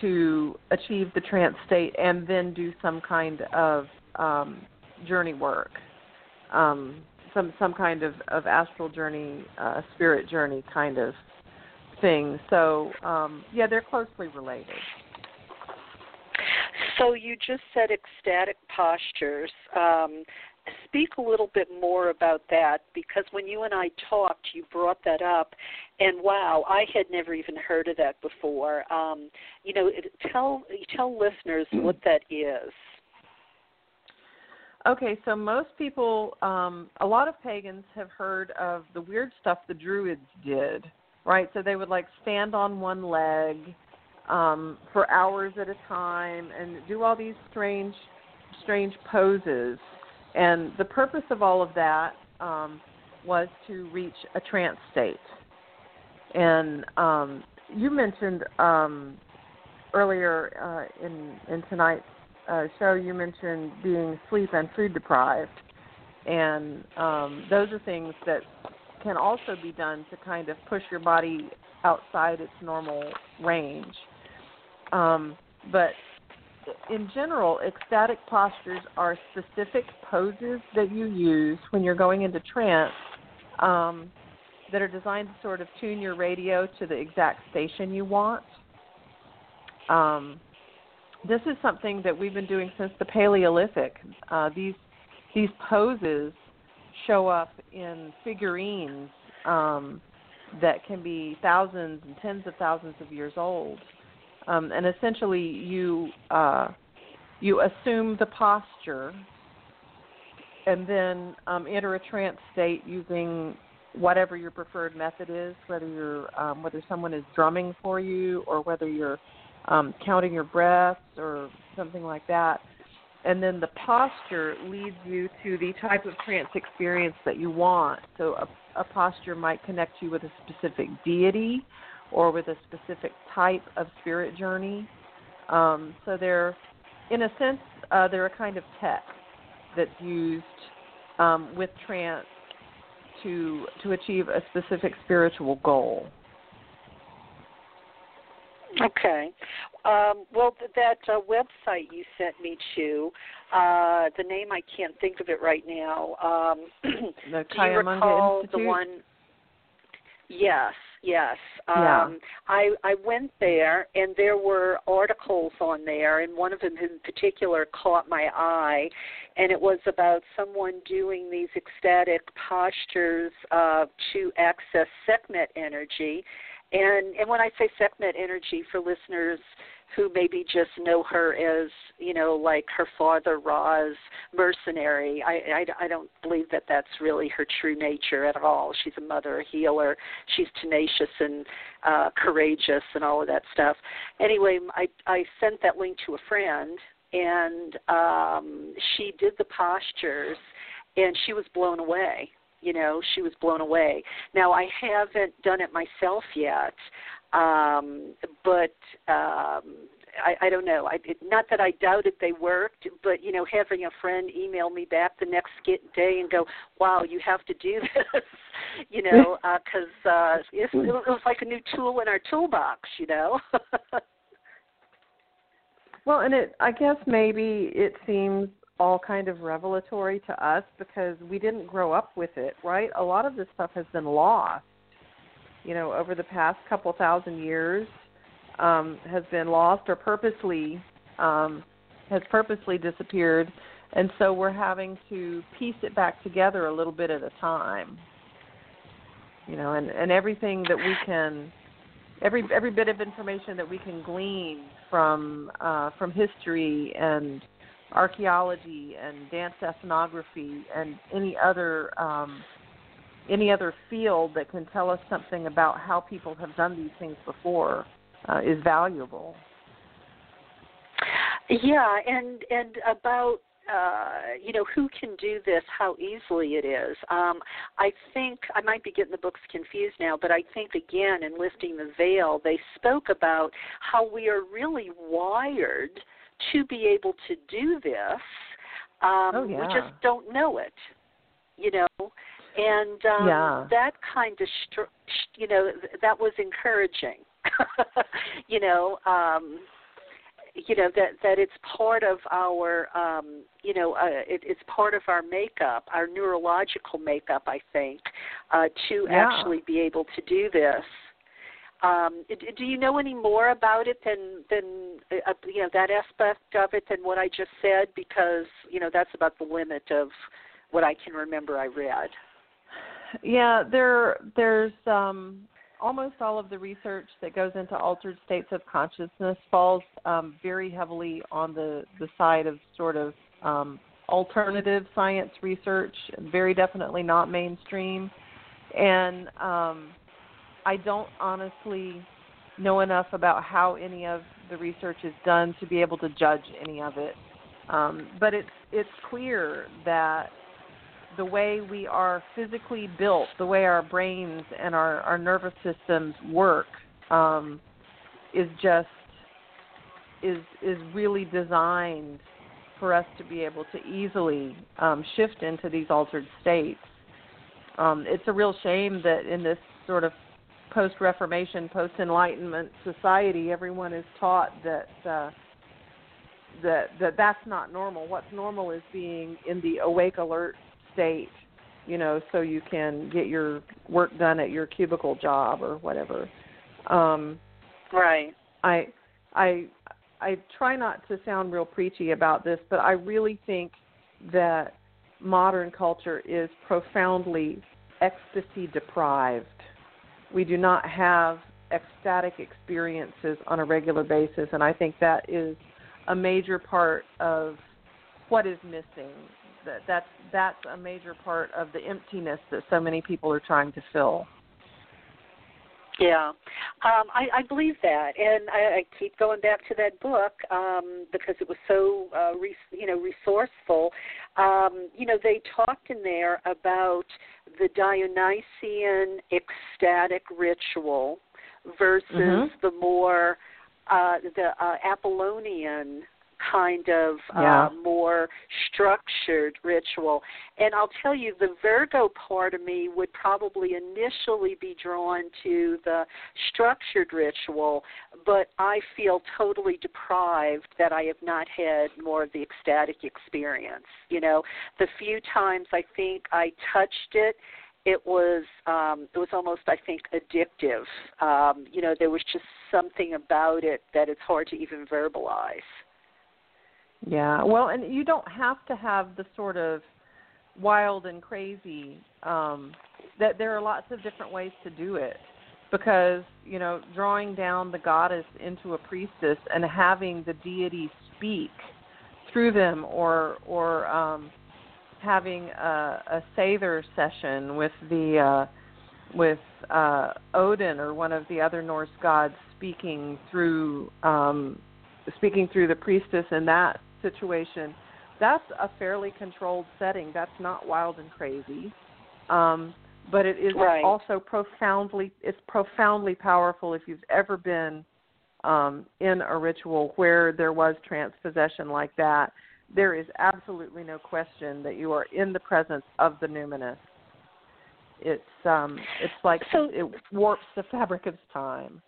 to achieve the trance state and then do some kind of um, journey work, um, some some kind of, of astral journey, uh, spirit journey kind of thing. So um, yeah, they're closely related. So you just said ecstatic postures. Um, speak a little bit more about that because when you and I talked, you brought that up, and wow, I had never even heard of that before. Um, you know, it, tell tell listeners what that is. Okay, so most people, um, a lot of pagans have heard of the weird stuff the Druids did, right? So they would like stand on one leg um, for hours at a time and do all these strange, strange poses. And the purpose of all of that um, was to reach a trance state. And um, you mentioned um, earlier uh, in in tonight's uh, show, you mentioned being sleep and food deprived, and um, those are things that can also be done to kind of push your body outside its normal range. Um, but in general, ecstatic postures are specific poses that you use when you're going into trance um, that are designed to sort of tune your radio to the exact station you want. Um, this is something that we've been doing since the Paleolithic. Uh, these these poses show up in figurines um, that can be thousands and tens of thousands of years old, um, and essentially you uh, you assume the posture and then um, enter a trance state using whatever your preferred method is, whether you're um, whether someone is drumming for you or whether you're um, counting your breaths or something like that. And then the posture leads you to the type of trance experience that you want. So a, a posture might connect you with a specific deity or with a specific type of spirit journey. Um, so they're, in a sense, uh, they're a kind of tech that's used um, with trance to to achieve a specific spiritual goal. Okay. Um, well, th- that uh, website you sent me to, uh, the name I can't think of it right now. Um, The do you recall Institute. the one? Yes, yes. Yeah. Um, I I went there, and there were articles on there, and one of them in particular caught my eye, and it was about someone doing these ecstatic postures uh, to access Sekhmet energy. And and when I say Sekhmet energy for listeners who maybe just know her as you know like her father Ra's mercenary, I, I I don't believe that that's really her true nature at all. She's a mother, a healer. She's tenacious and uh, courageous and all of that stuff. Anyway, I I sent that link to a friend, and um, she did the postures, and she was blown away you know she was blown away now i haven't done it myself yet um but um I, I don't know. I it, not that I doubted they worked, but you know, having a friend email me back the next day and go, "Wow, you have to do this," you know, because uh, uh, it, it was like a new tool in our toolbox, you know. Well, and it I guess maybe it seems all kind of revelatory to us because we didn't grow up with it, right? A lot of this stuff has been lost. You know, over the past couple thousand years, um, has been lost or purposely um, has purposely disappeared, and so we're having to piece it back together a little bit at a time. You know, and and everything that we can every every bit of information that we can glean from uh, from history and archaeology and dance ethnography and any other um, any other field that can tell us something about how people have done these things before uh, is valuable. Yeah, and and about uh, you know who can do this, how easily it is. Um, I think I might be getting the books confused now, but I think again in lifting the veil, they spoke about how we are really wired to be able to do this. Um, Oh, yeah. We just don't know it, you know. And um, Yeah. that kind of, str- sh- you know, th- that was encouraging. you know, um, you know that that it's part of our um you know uh, it, it's part of our makeup our neurological makeup i think uh to Yeah. actually be able to do this um do you know any more about it than than uh, you know that aspect of it than what i just said because you know that's about the limit of what i can remember i read Yeah, there there's um, almost all of the research that goes into altered states of consciousness falls um, very heavily on the the side of sort of um, alternative science research, very definitely not mainstream. And um, I don't honestly know enough about how any of the research is done to be able to judge any of it. Um, but it's it's clear that the way we are physically built, the way our brains and our, our nervous systems work, um, is just is is really designed for us to be able to easily um, shift into these altered states. Um, it's a real shame that in this sort of post Reformation, post Enlightenment society, everyone is taught that uh, that that that's not normal. What's normal is being in the awake alert state, you know, so you can get your work done at your cubicle job or whatever. Um, right I I I try not to sound real preachy about this, but I really think that modern culture is profoundly ecstasy deprived. We do not have ecstatic experiences on a regular basis, and I think that is a major part of what is missing. That that's that's a major part of the emptiness that so many people are trying to fill. Yeah, um, I, I believe that, and I, I keep going back to that book um, because it was so, uh, re, you know, resourceful. Um, you know, they talked in there about the Dionysian ecstatic ritual versus Mhm. the more uh, the uh, Apollonian kind of Yeah. uh, more structured ritual. And I'll tell you, the Virgo part of me would probably initially be drawn to the structured ritual, but I feel totally deprived that I have not had more of the ecstatic experience. You know, the few times I think I touched it, it was um it was almost i think addictive um you know there was just something about it that it's hard to even verbalize Yeah. Well, and you don't have to have the sort of wild and crazy um that there are lots of different ways to do it because, you know, drawing down the goddess into a priestess and having the deity speak through them or or um having a a seidr session with the uh with uh Odin or one of the other Norse gods speaking through um speaking through the priestess in that situation, that's a fairly controlled setting. That's not wild and crazy. Um, but it is Right. also profoundly it's profoundly powerful if you've ever been um, in a ritual where there was trance possession like that. There is absolutely no question that you are in the presence of the numinous. It's um, it's like So- it warps the fabric of time.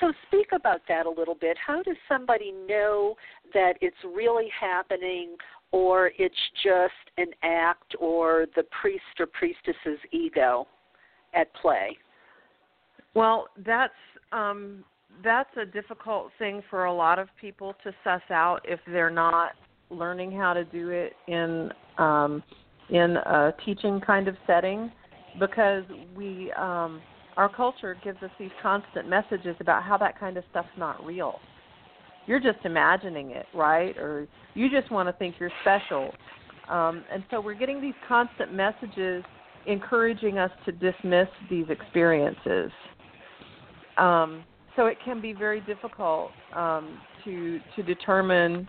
So speak about that a little bit. How does somebody know that it's really happening or it's just an act or the priest or priestess's ego at play? Well, that's um, that's a difficult thing for a lot of people to suss out if they're not learning how to do it in um, in a teaching kind of setting, because we um, our culture gives us these constant messages about how that kind of stuff's not real. You're just imagining it, right? Or you just want to think you're special. Um, and so we're getting these constant messages encouraging us to dismiss these experiences. Um, so it can be very difficult um, to to determine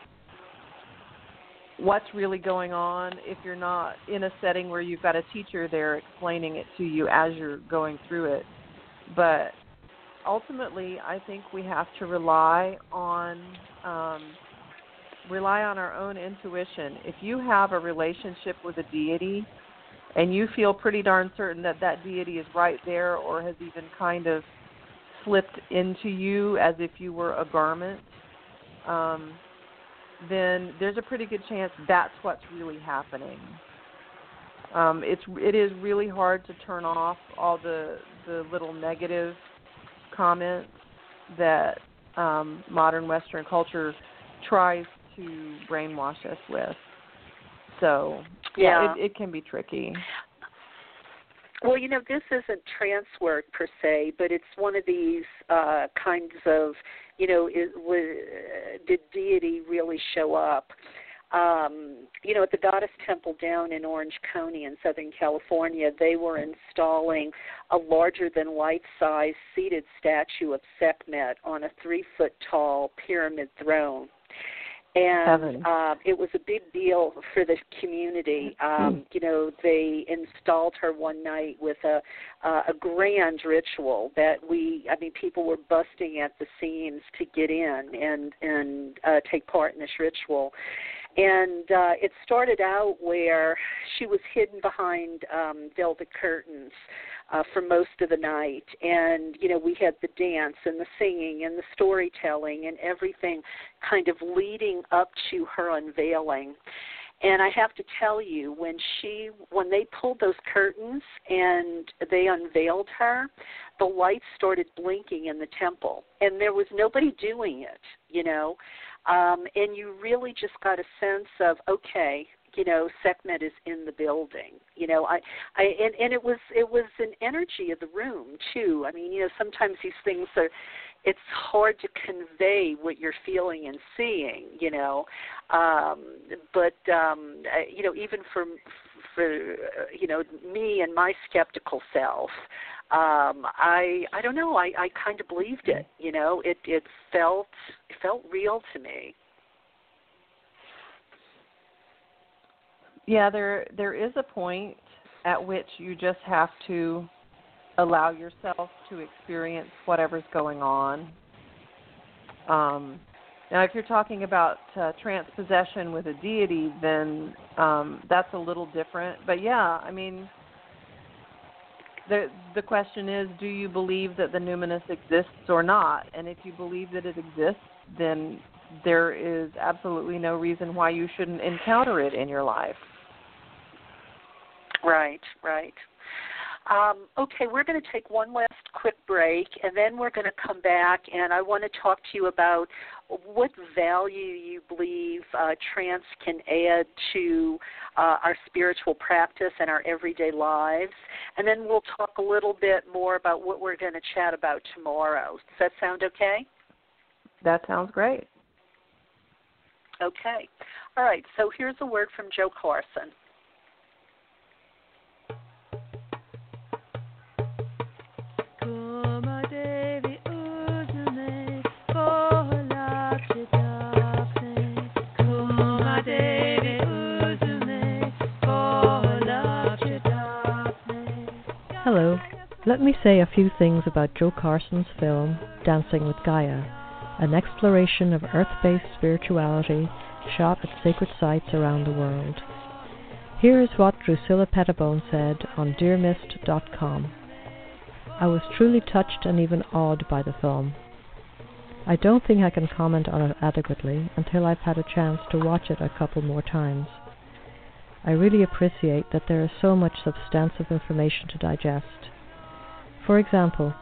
what's really going on if you're not in a setting where you've got a teacher there explaining it to you as you're going through it. But ultimately, I think we have to rely on um, rely on our own intuition. If you have a relationship with a deity and you feel pretty darn certain that that deity is right there or has even kind of slipped into you as if you were a garment, um, then there's a pretty good chance that's what's really happening. Um, it's it is really hard to turn off all the the little negative comments that um, modern Western culture tries to brainwash us with. So Yeah. it, it can be tricky. Well, you know, this isn't trance work per se, but it's one of these uh, kinds of, you know, is, was, did deity really show up? Um, you know, at the Goddess Temple down in Orange County in Southern California, they were installing a larger than life size seated statue of Sekhmet on a three foot tall pyramid throne and uh, it was a big deal for the community. Um, you know, they installed her one night with a uh, a grand ritual that we, I mean, people were busting at the seams to get in and and uh, take part in this ritual. And uh, it started out where she was hidden behind um, velvet curtains uh, for most of the night, and you know we had the dance and the singing and the storytelling and everything kind of leading up to her unveiling. And I have to tell you, when she when they pulled those curtains and they unveiled her, the lights started blinking in the temple, and there was nobody doing it, you know. Um, and you really just got a sense of okay, you know, Sekhmet is in the building. You know, I, I, and and it was it was an energy of the room too. I mean, you know, sometimes these things are it's hard to convey what you're feeling and seeing, you know. Um, but um, you know, even for for you know me and my skeptical self, um, I I don't know. I I kind of believed it. You know, it it felt it felt real to me. Yeah, there there is a point at which you just have to allow yourself to experience whatever's going on. Um, now, if you're talking about uh, trance possession with a deity, then um, that's a little different. But yeah, I mean, the the question is, do you believe that the numinous exists or not? And if you believe that it exists, then there is absolutely no reason why you shouldn't encounter it in your life. Right, right. Um, okay, we're going to take one last quick break, and then we're going to come back, and I want to talk to you about what value you believe uh, trance can add to uh, our spiritual practice and our everyday lives, and then we'll talk a little bit more about what we're going to chat about tomorrow. Does that sound okay? That sounds great. Okay. All right, so here's a word from Joe Carson. Let me say a few things about Joe Carson's film, Dancing with Gaia, an exploration of earth based spirituality shot at sacred sites around the world. Here is what Drusilla Pettibone said on DearMist.com. I was truly touched and even awed by the film. I don't think I can comment on it adequately until I've had a chance to watch it a couple more times. I really appreciate that there is so much substantive information to digest. For example,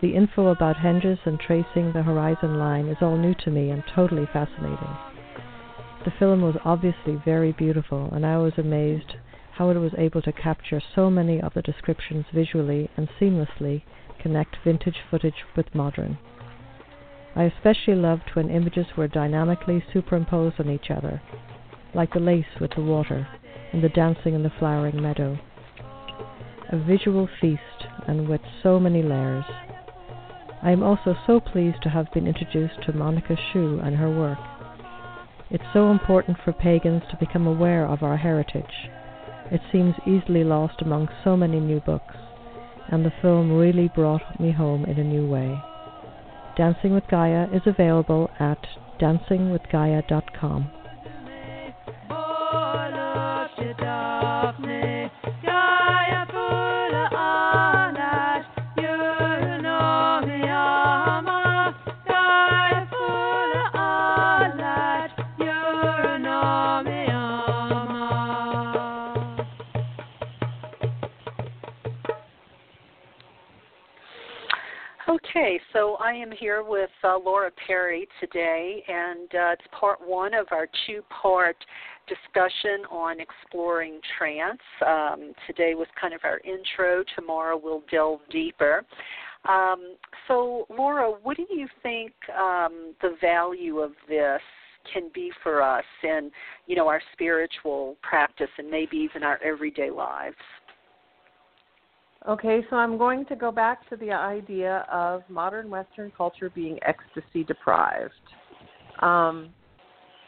the info about henges and tracing the horizon line is all new to me and totally fascinating. The film was obviously very beautiful, and I was amazed how it was able to capture so many of the descriptions visually and seamlessly connect vintage footage with modern. I especially loved when images were dynamically superimposed on each other, like the lace with the water and the dancing in the flowering meadow. A visual feast and with so many layers. I am also so pleased to have been introduced to Monica Sjöö and her work. It's so important for pagans to become aware of our heritage. It seems easily lost among so many new books, and the film really brought me home in a new way. Dancing with Gaia is available at dancingwithgaia.com. Okay, so I am here with uh, Laura Perry today, and uh, it's part one of our two part discussion on exploring trance. Um, today was kind of our intro, tomorrow we'll delve deeper. Um, so, Laura, what do you think um, the value of this can be for us in, you know, our spiritual practice and maybe even our everyday lives? Okay, so I'm going to go back to the idea of modern Western culture being ecstasy deprived. Um,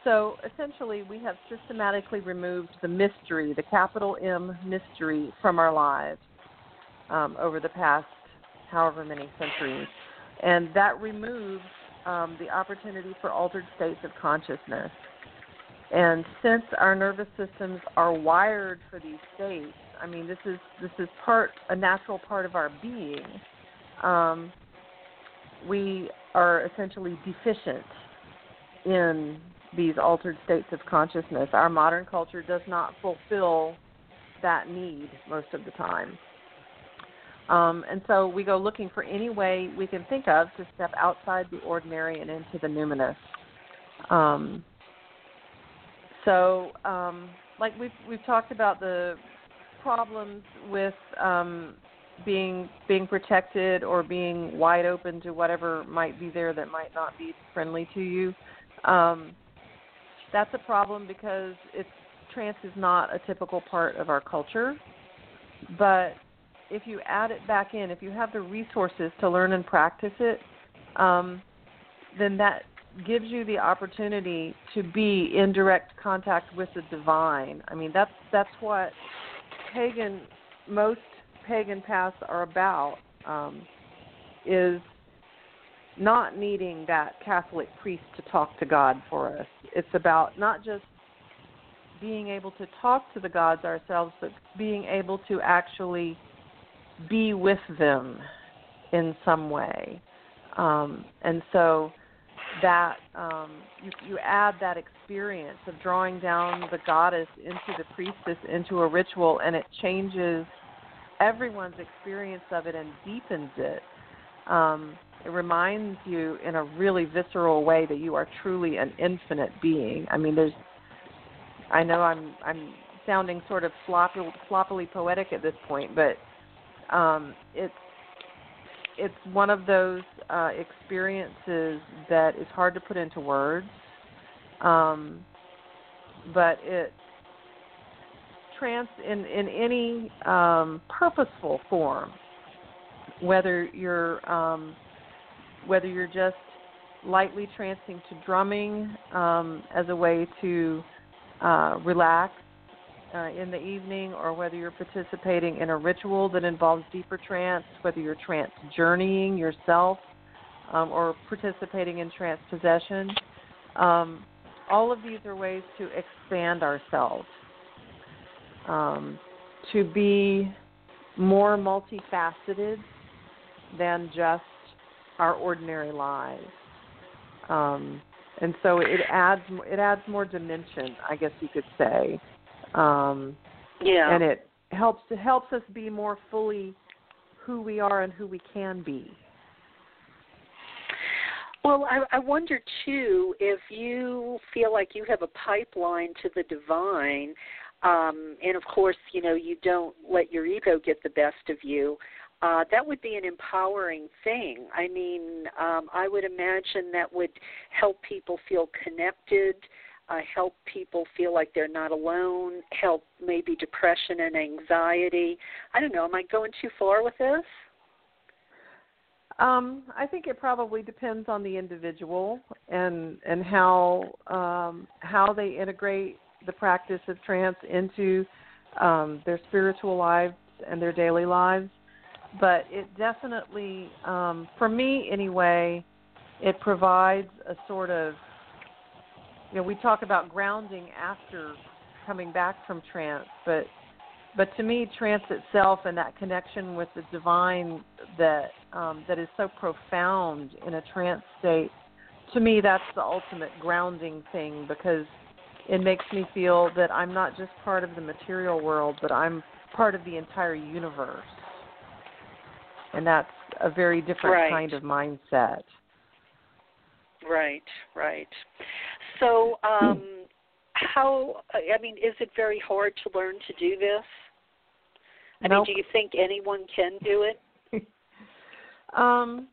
so essentially, we have systematically removed the mystery, the capital M mystery, from our lives um, over the past however many centuries. And that removes um, the opportunity for altered states of consciousness. And since our nervous systems are wired for these states, I mean, this is this is part a natural part of our being. Um, we are essentially deficient in these altered states of consciousness. Our modern culture does not fulfill that need most of the time. Um, and so we go looking for any way we can think of to step outside the ordinary and into the numinous. Um, so, um, like we've we've talked about the problems with um, being being protected or being wide open to whatever might be there that might not be friendly to you. Um, that's a problem because it's trance is not a typical part of our culture. But if you add it back in, if you have the resources to learn and practice it, um, then that gives you the opportunity to be in direct contact with the divine. I mean, that's that's what pagan most pagan paths are about um, is not needing that Catholic priest to talk to God for us. It's about not just being able to talk to the gods ourselves, but being able to actually be with them in some way. Um, and so that um, you, you add that experience of drawing down the goddess into the priestess into a ritual, and it changes everyone's experience of it and deepens it. Um, it reminds you in a really visceral way that you are truly an infinite being. I mean, there's I know I'm I'm sounding sort of sloppy, sloppily poetic at this point, but um, it's it's one of those uh, experiences that is hard to put into words, um, but it trance in in any um, purposeful form, whether you're um, whether you're just lightly trancing to drumming um, as a way to uh, relax uh, in the evening, or whether you're participating in a ritual that involves deeper trance, whether you're trance journeying yourself, um, or participating in trance possession. Um, all of these are ways to expand ourselves, um, to be more multifaceted than just our ordinary lives. Um, and so it adds it adds more dimension, I guess you could say, um, Yeah. and it helps it helps us be more fully who we are and who we can be. Well, I, I wonder too if you feel like you have a pipeline to the divine, um, and of course, you know, you don't let your ego get the best of you. Uh, that would be an empowering thing. I mean, um, I would imagine that would help people feel connected, uh, help people feel like they're not alone, help maybe depression and anxiety. I don't know. Am I going too far with this? Um, I think it probably depends on the individual and and how um, how they integrate the practice of trance into um, their spiritual lives and their daily lives. But it definitely, um, for me anyway, it provides a sort of you know we talk about grounding after coming back from trance, but but to me, trance itself and that connection with the divine that um, that is so profound in a trance state, to me, that's the ultimate grounding thing because it makes me feel that I'm not just part of the material world, but I'm part of the entire universe, and that's a very different Right. kind of mindset. Right, right. So, um, how? I mean, is it very hard to learn to do this? I Nope. mean, do you think anyone can do it? Um,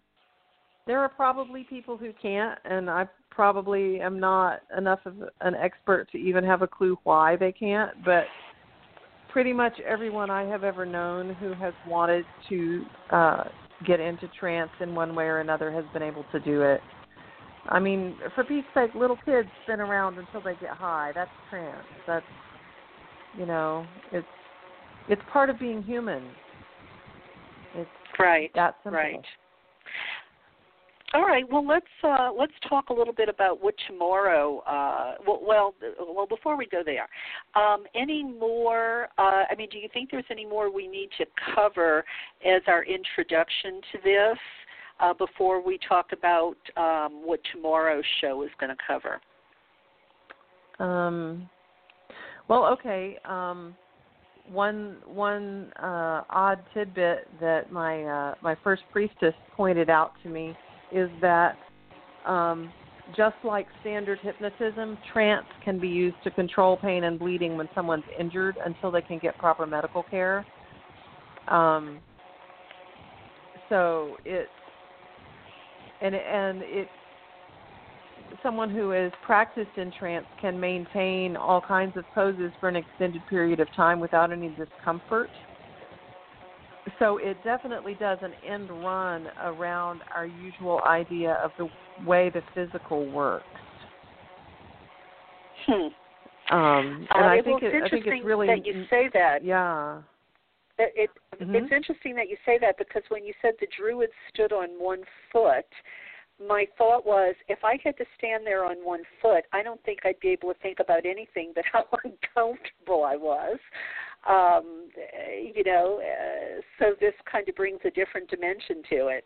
there are probably people who can't, and I probably am not enough of an expert to even have a clue why they can't. But pretty much everyone I have ever known who has wanted to uh, get into trance in one way or another has been able to do it. I mean, for Pete's sake, little kids spin around until they get high. That's trance. That's you know, it's it's part of being human. It's Right. that simple. Right. All right. Well, let's uh, let's talk a little bit about what tomorrow. Uh, well, well, well, before we go there, um, any more? Uh, I mean, do you think there's any more we need to cover as our introduction to this uh, before we talk about um, what tomorrow's show is going to cover? Um, well, okay. Um, one one uh, odd tidbit that my uh, my first priestess pointed out to me is that um, just like standard hypnotism, trance can be used to control pain and bleeding when someone's injured until they can get proper medical care. Um, so it and and it someone who is practiced in trance can maintain all kinds of poses for an extended period of time without any discomfort. So it definitely does an end run around our usual idea of the way the physical works. Hmm. Um, and Uh, I well, think it's it, I think it's really that you say that. yeah. It, Mhm. it's interesting that you say that because when you said the druid stood on one foot, my thought was if I had to stand there on one foot, I don't think I'd be able to think about anything but how uncomfortable I was. Um, you know, uh, so this kind of brings a different dimension to it.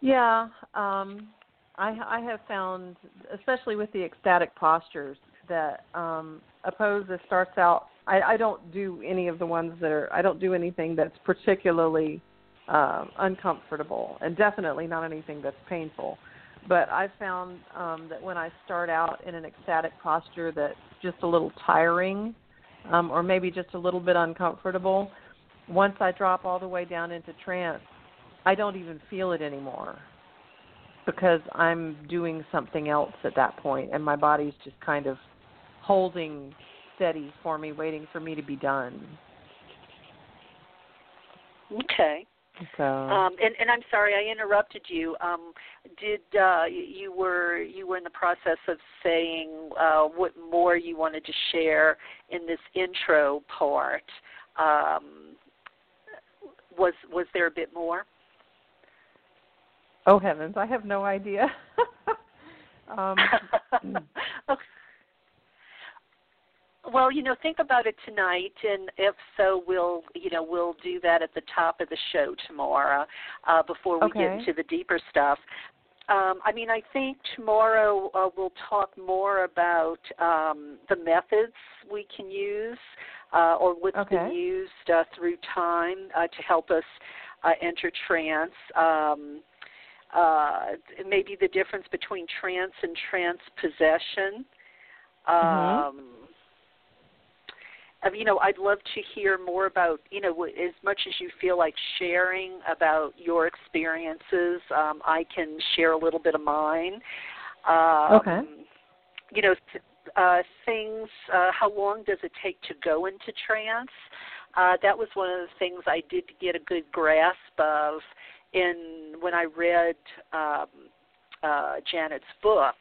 Yeah, um, I, I have found, especially with the ecstatic postures, that um, a pose that starts out. I, I don't do any of the ones that are. I don't do anything that's particularly uh, uncomfortable, and definitely not anything that's painful. But I've found um, that when I start out in an ecstatic posture that's just a little tiring, um, or maybe just a little bit uncomfortable, once I drop all the way down into trance, I don't even feel it anymore because I'm doing something else at that point, and my body's just kind of holding steady for me, waiting for me to be done. Okay. So Um, and, and I'm sorry I interrupted you. Um, did uh, you, were you were in the process of saying uh, what more you wanted to share in this intro part? Um, was was there a bit more? oh heavens, I have no idea. um, Okay. Well, you know, think about it tonight, and if so, we'll, you know, we'll do that at the top of the show tomorrow, uh, before we get Okay. into the deeper stuff. Um, I mean, I think tomorrow uh, we'll talk more about um, the methods we can use, uh, or what's been used uh, through time uh, to help us uh, enter trance. Um, uh, maybe the difference between trance and trance possession. Mhm. Um, uh, you know, I'd love to hear more about, you know, as much as you feel like sharing about your experiences. Um, I can share a little bit of mine. Um, Okay. You know, uh, things. Uh, how long does it take to go into trance? Uh, that was one of the things I did get a good grasp of in when I read um, uh, Janet's book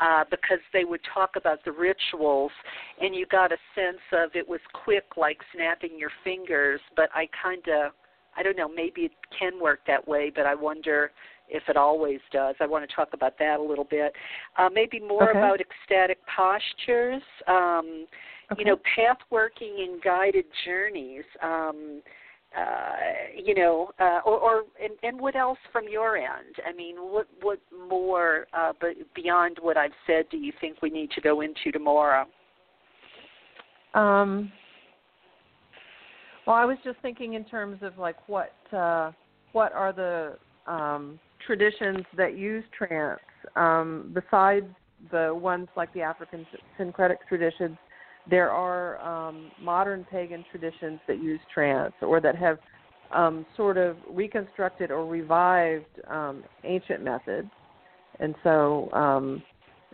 uh, because they would talk about the rituals, and you got a sense of it was quick, like snapping your fingers. But I kind of, I don't know, maybe it can work that way, but I wonder if it always does. I want to talk about that a little bit. Uh, maybe more Okay. about ecstatic postures. Um, okay. You know, path working and guided journeys. Um, uh, you know, uh, or, or and, and what else from your end? I mean, what what more, uh, but beyond what I've said, do you think we need to go into tomorrow? Um, well, I was just thinking in terms of like what uh, what are the um, traditions that use trance um, besides the ones like the African syncretic traditions. There are um, modern pagan traditions that use trance or that have um, sort of reconstructed or revived um, ancient methods, and so um,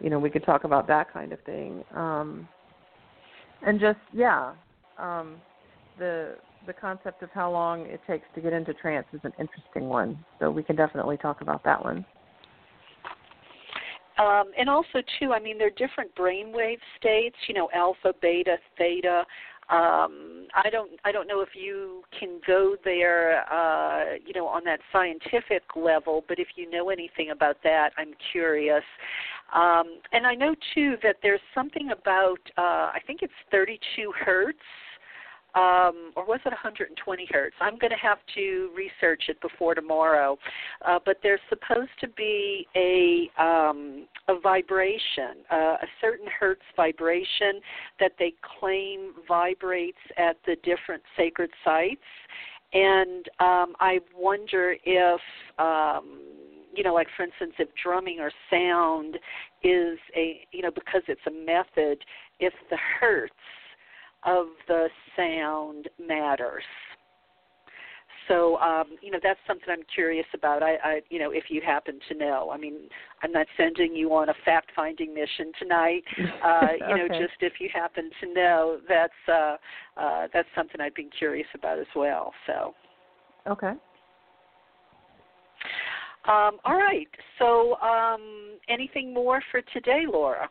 you know we could talk about that kind of thing. Um, and just yeah, um, the the concept of how long it takes to get into trance is an interesting one. So we can definitely talk about that one. Um, and also, too, I mean, there are different brainwave states. You know, alpha, beta, theta. Um, I don't, I don't know if you can go there, uh, you know, on that scientific level. But if you know anything about that, I'm curious. Um, and I know too that there's something about, uh, I think it's 32 hertz um, or was it 120 hertz? I'm going to have to research it before tomorrow. Uh, but there's supposed to be a um, a vibration, uh, a certain hertz vibration that they claim vibrates at the different sacred sites, and um, I wonder if. Um, you know, like for instance, if drumming or sound is a, you know, because it's a method, if the hertz of the sound matters. So, um, you know, that's something I'm curious about. I, I, you know, if you happen to know. I mean, I'm not sending you on a fact-finding mission tonight. Uh, you know, just if you happen to know, that's uh, uh, that's something I've been curious about as well. So. Okay. Um, all right. So, um, anything more for today, Laura?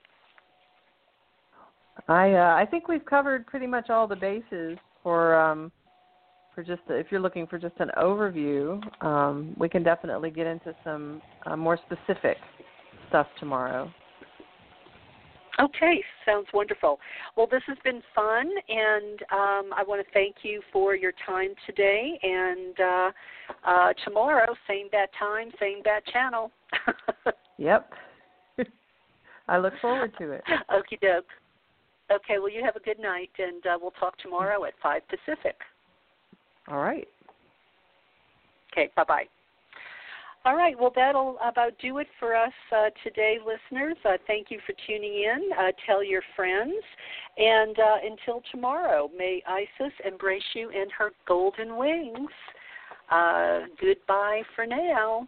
I uh, I think we've covered pretty much all the bases for um, for just if you're looking for just an overview. Um, we can definitely get into some uh, more specific stuff tomorrow. Okay, sounds wonderful. Well, this has been fun, and um, I want to thank you for your time today. And uh, uh, tomorrow, same bat time, same bat channel. Yep. I look forward to it. Okie doke. Okay, well, you have a good night, and uh, we'll talk tomorrow at 5 Pacific. All right. Okay, bye bye. All right, well, that'll about do it for us uh, today, listeners. Uh, thank you for tuning in. Uh, tell your friends. And uh, until tomorrow, may Isis embrace you in her golden wings. Uh, goodbye for now.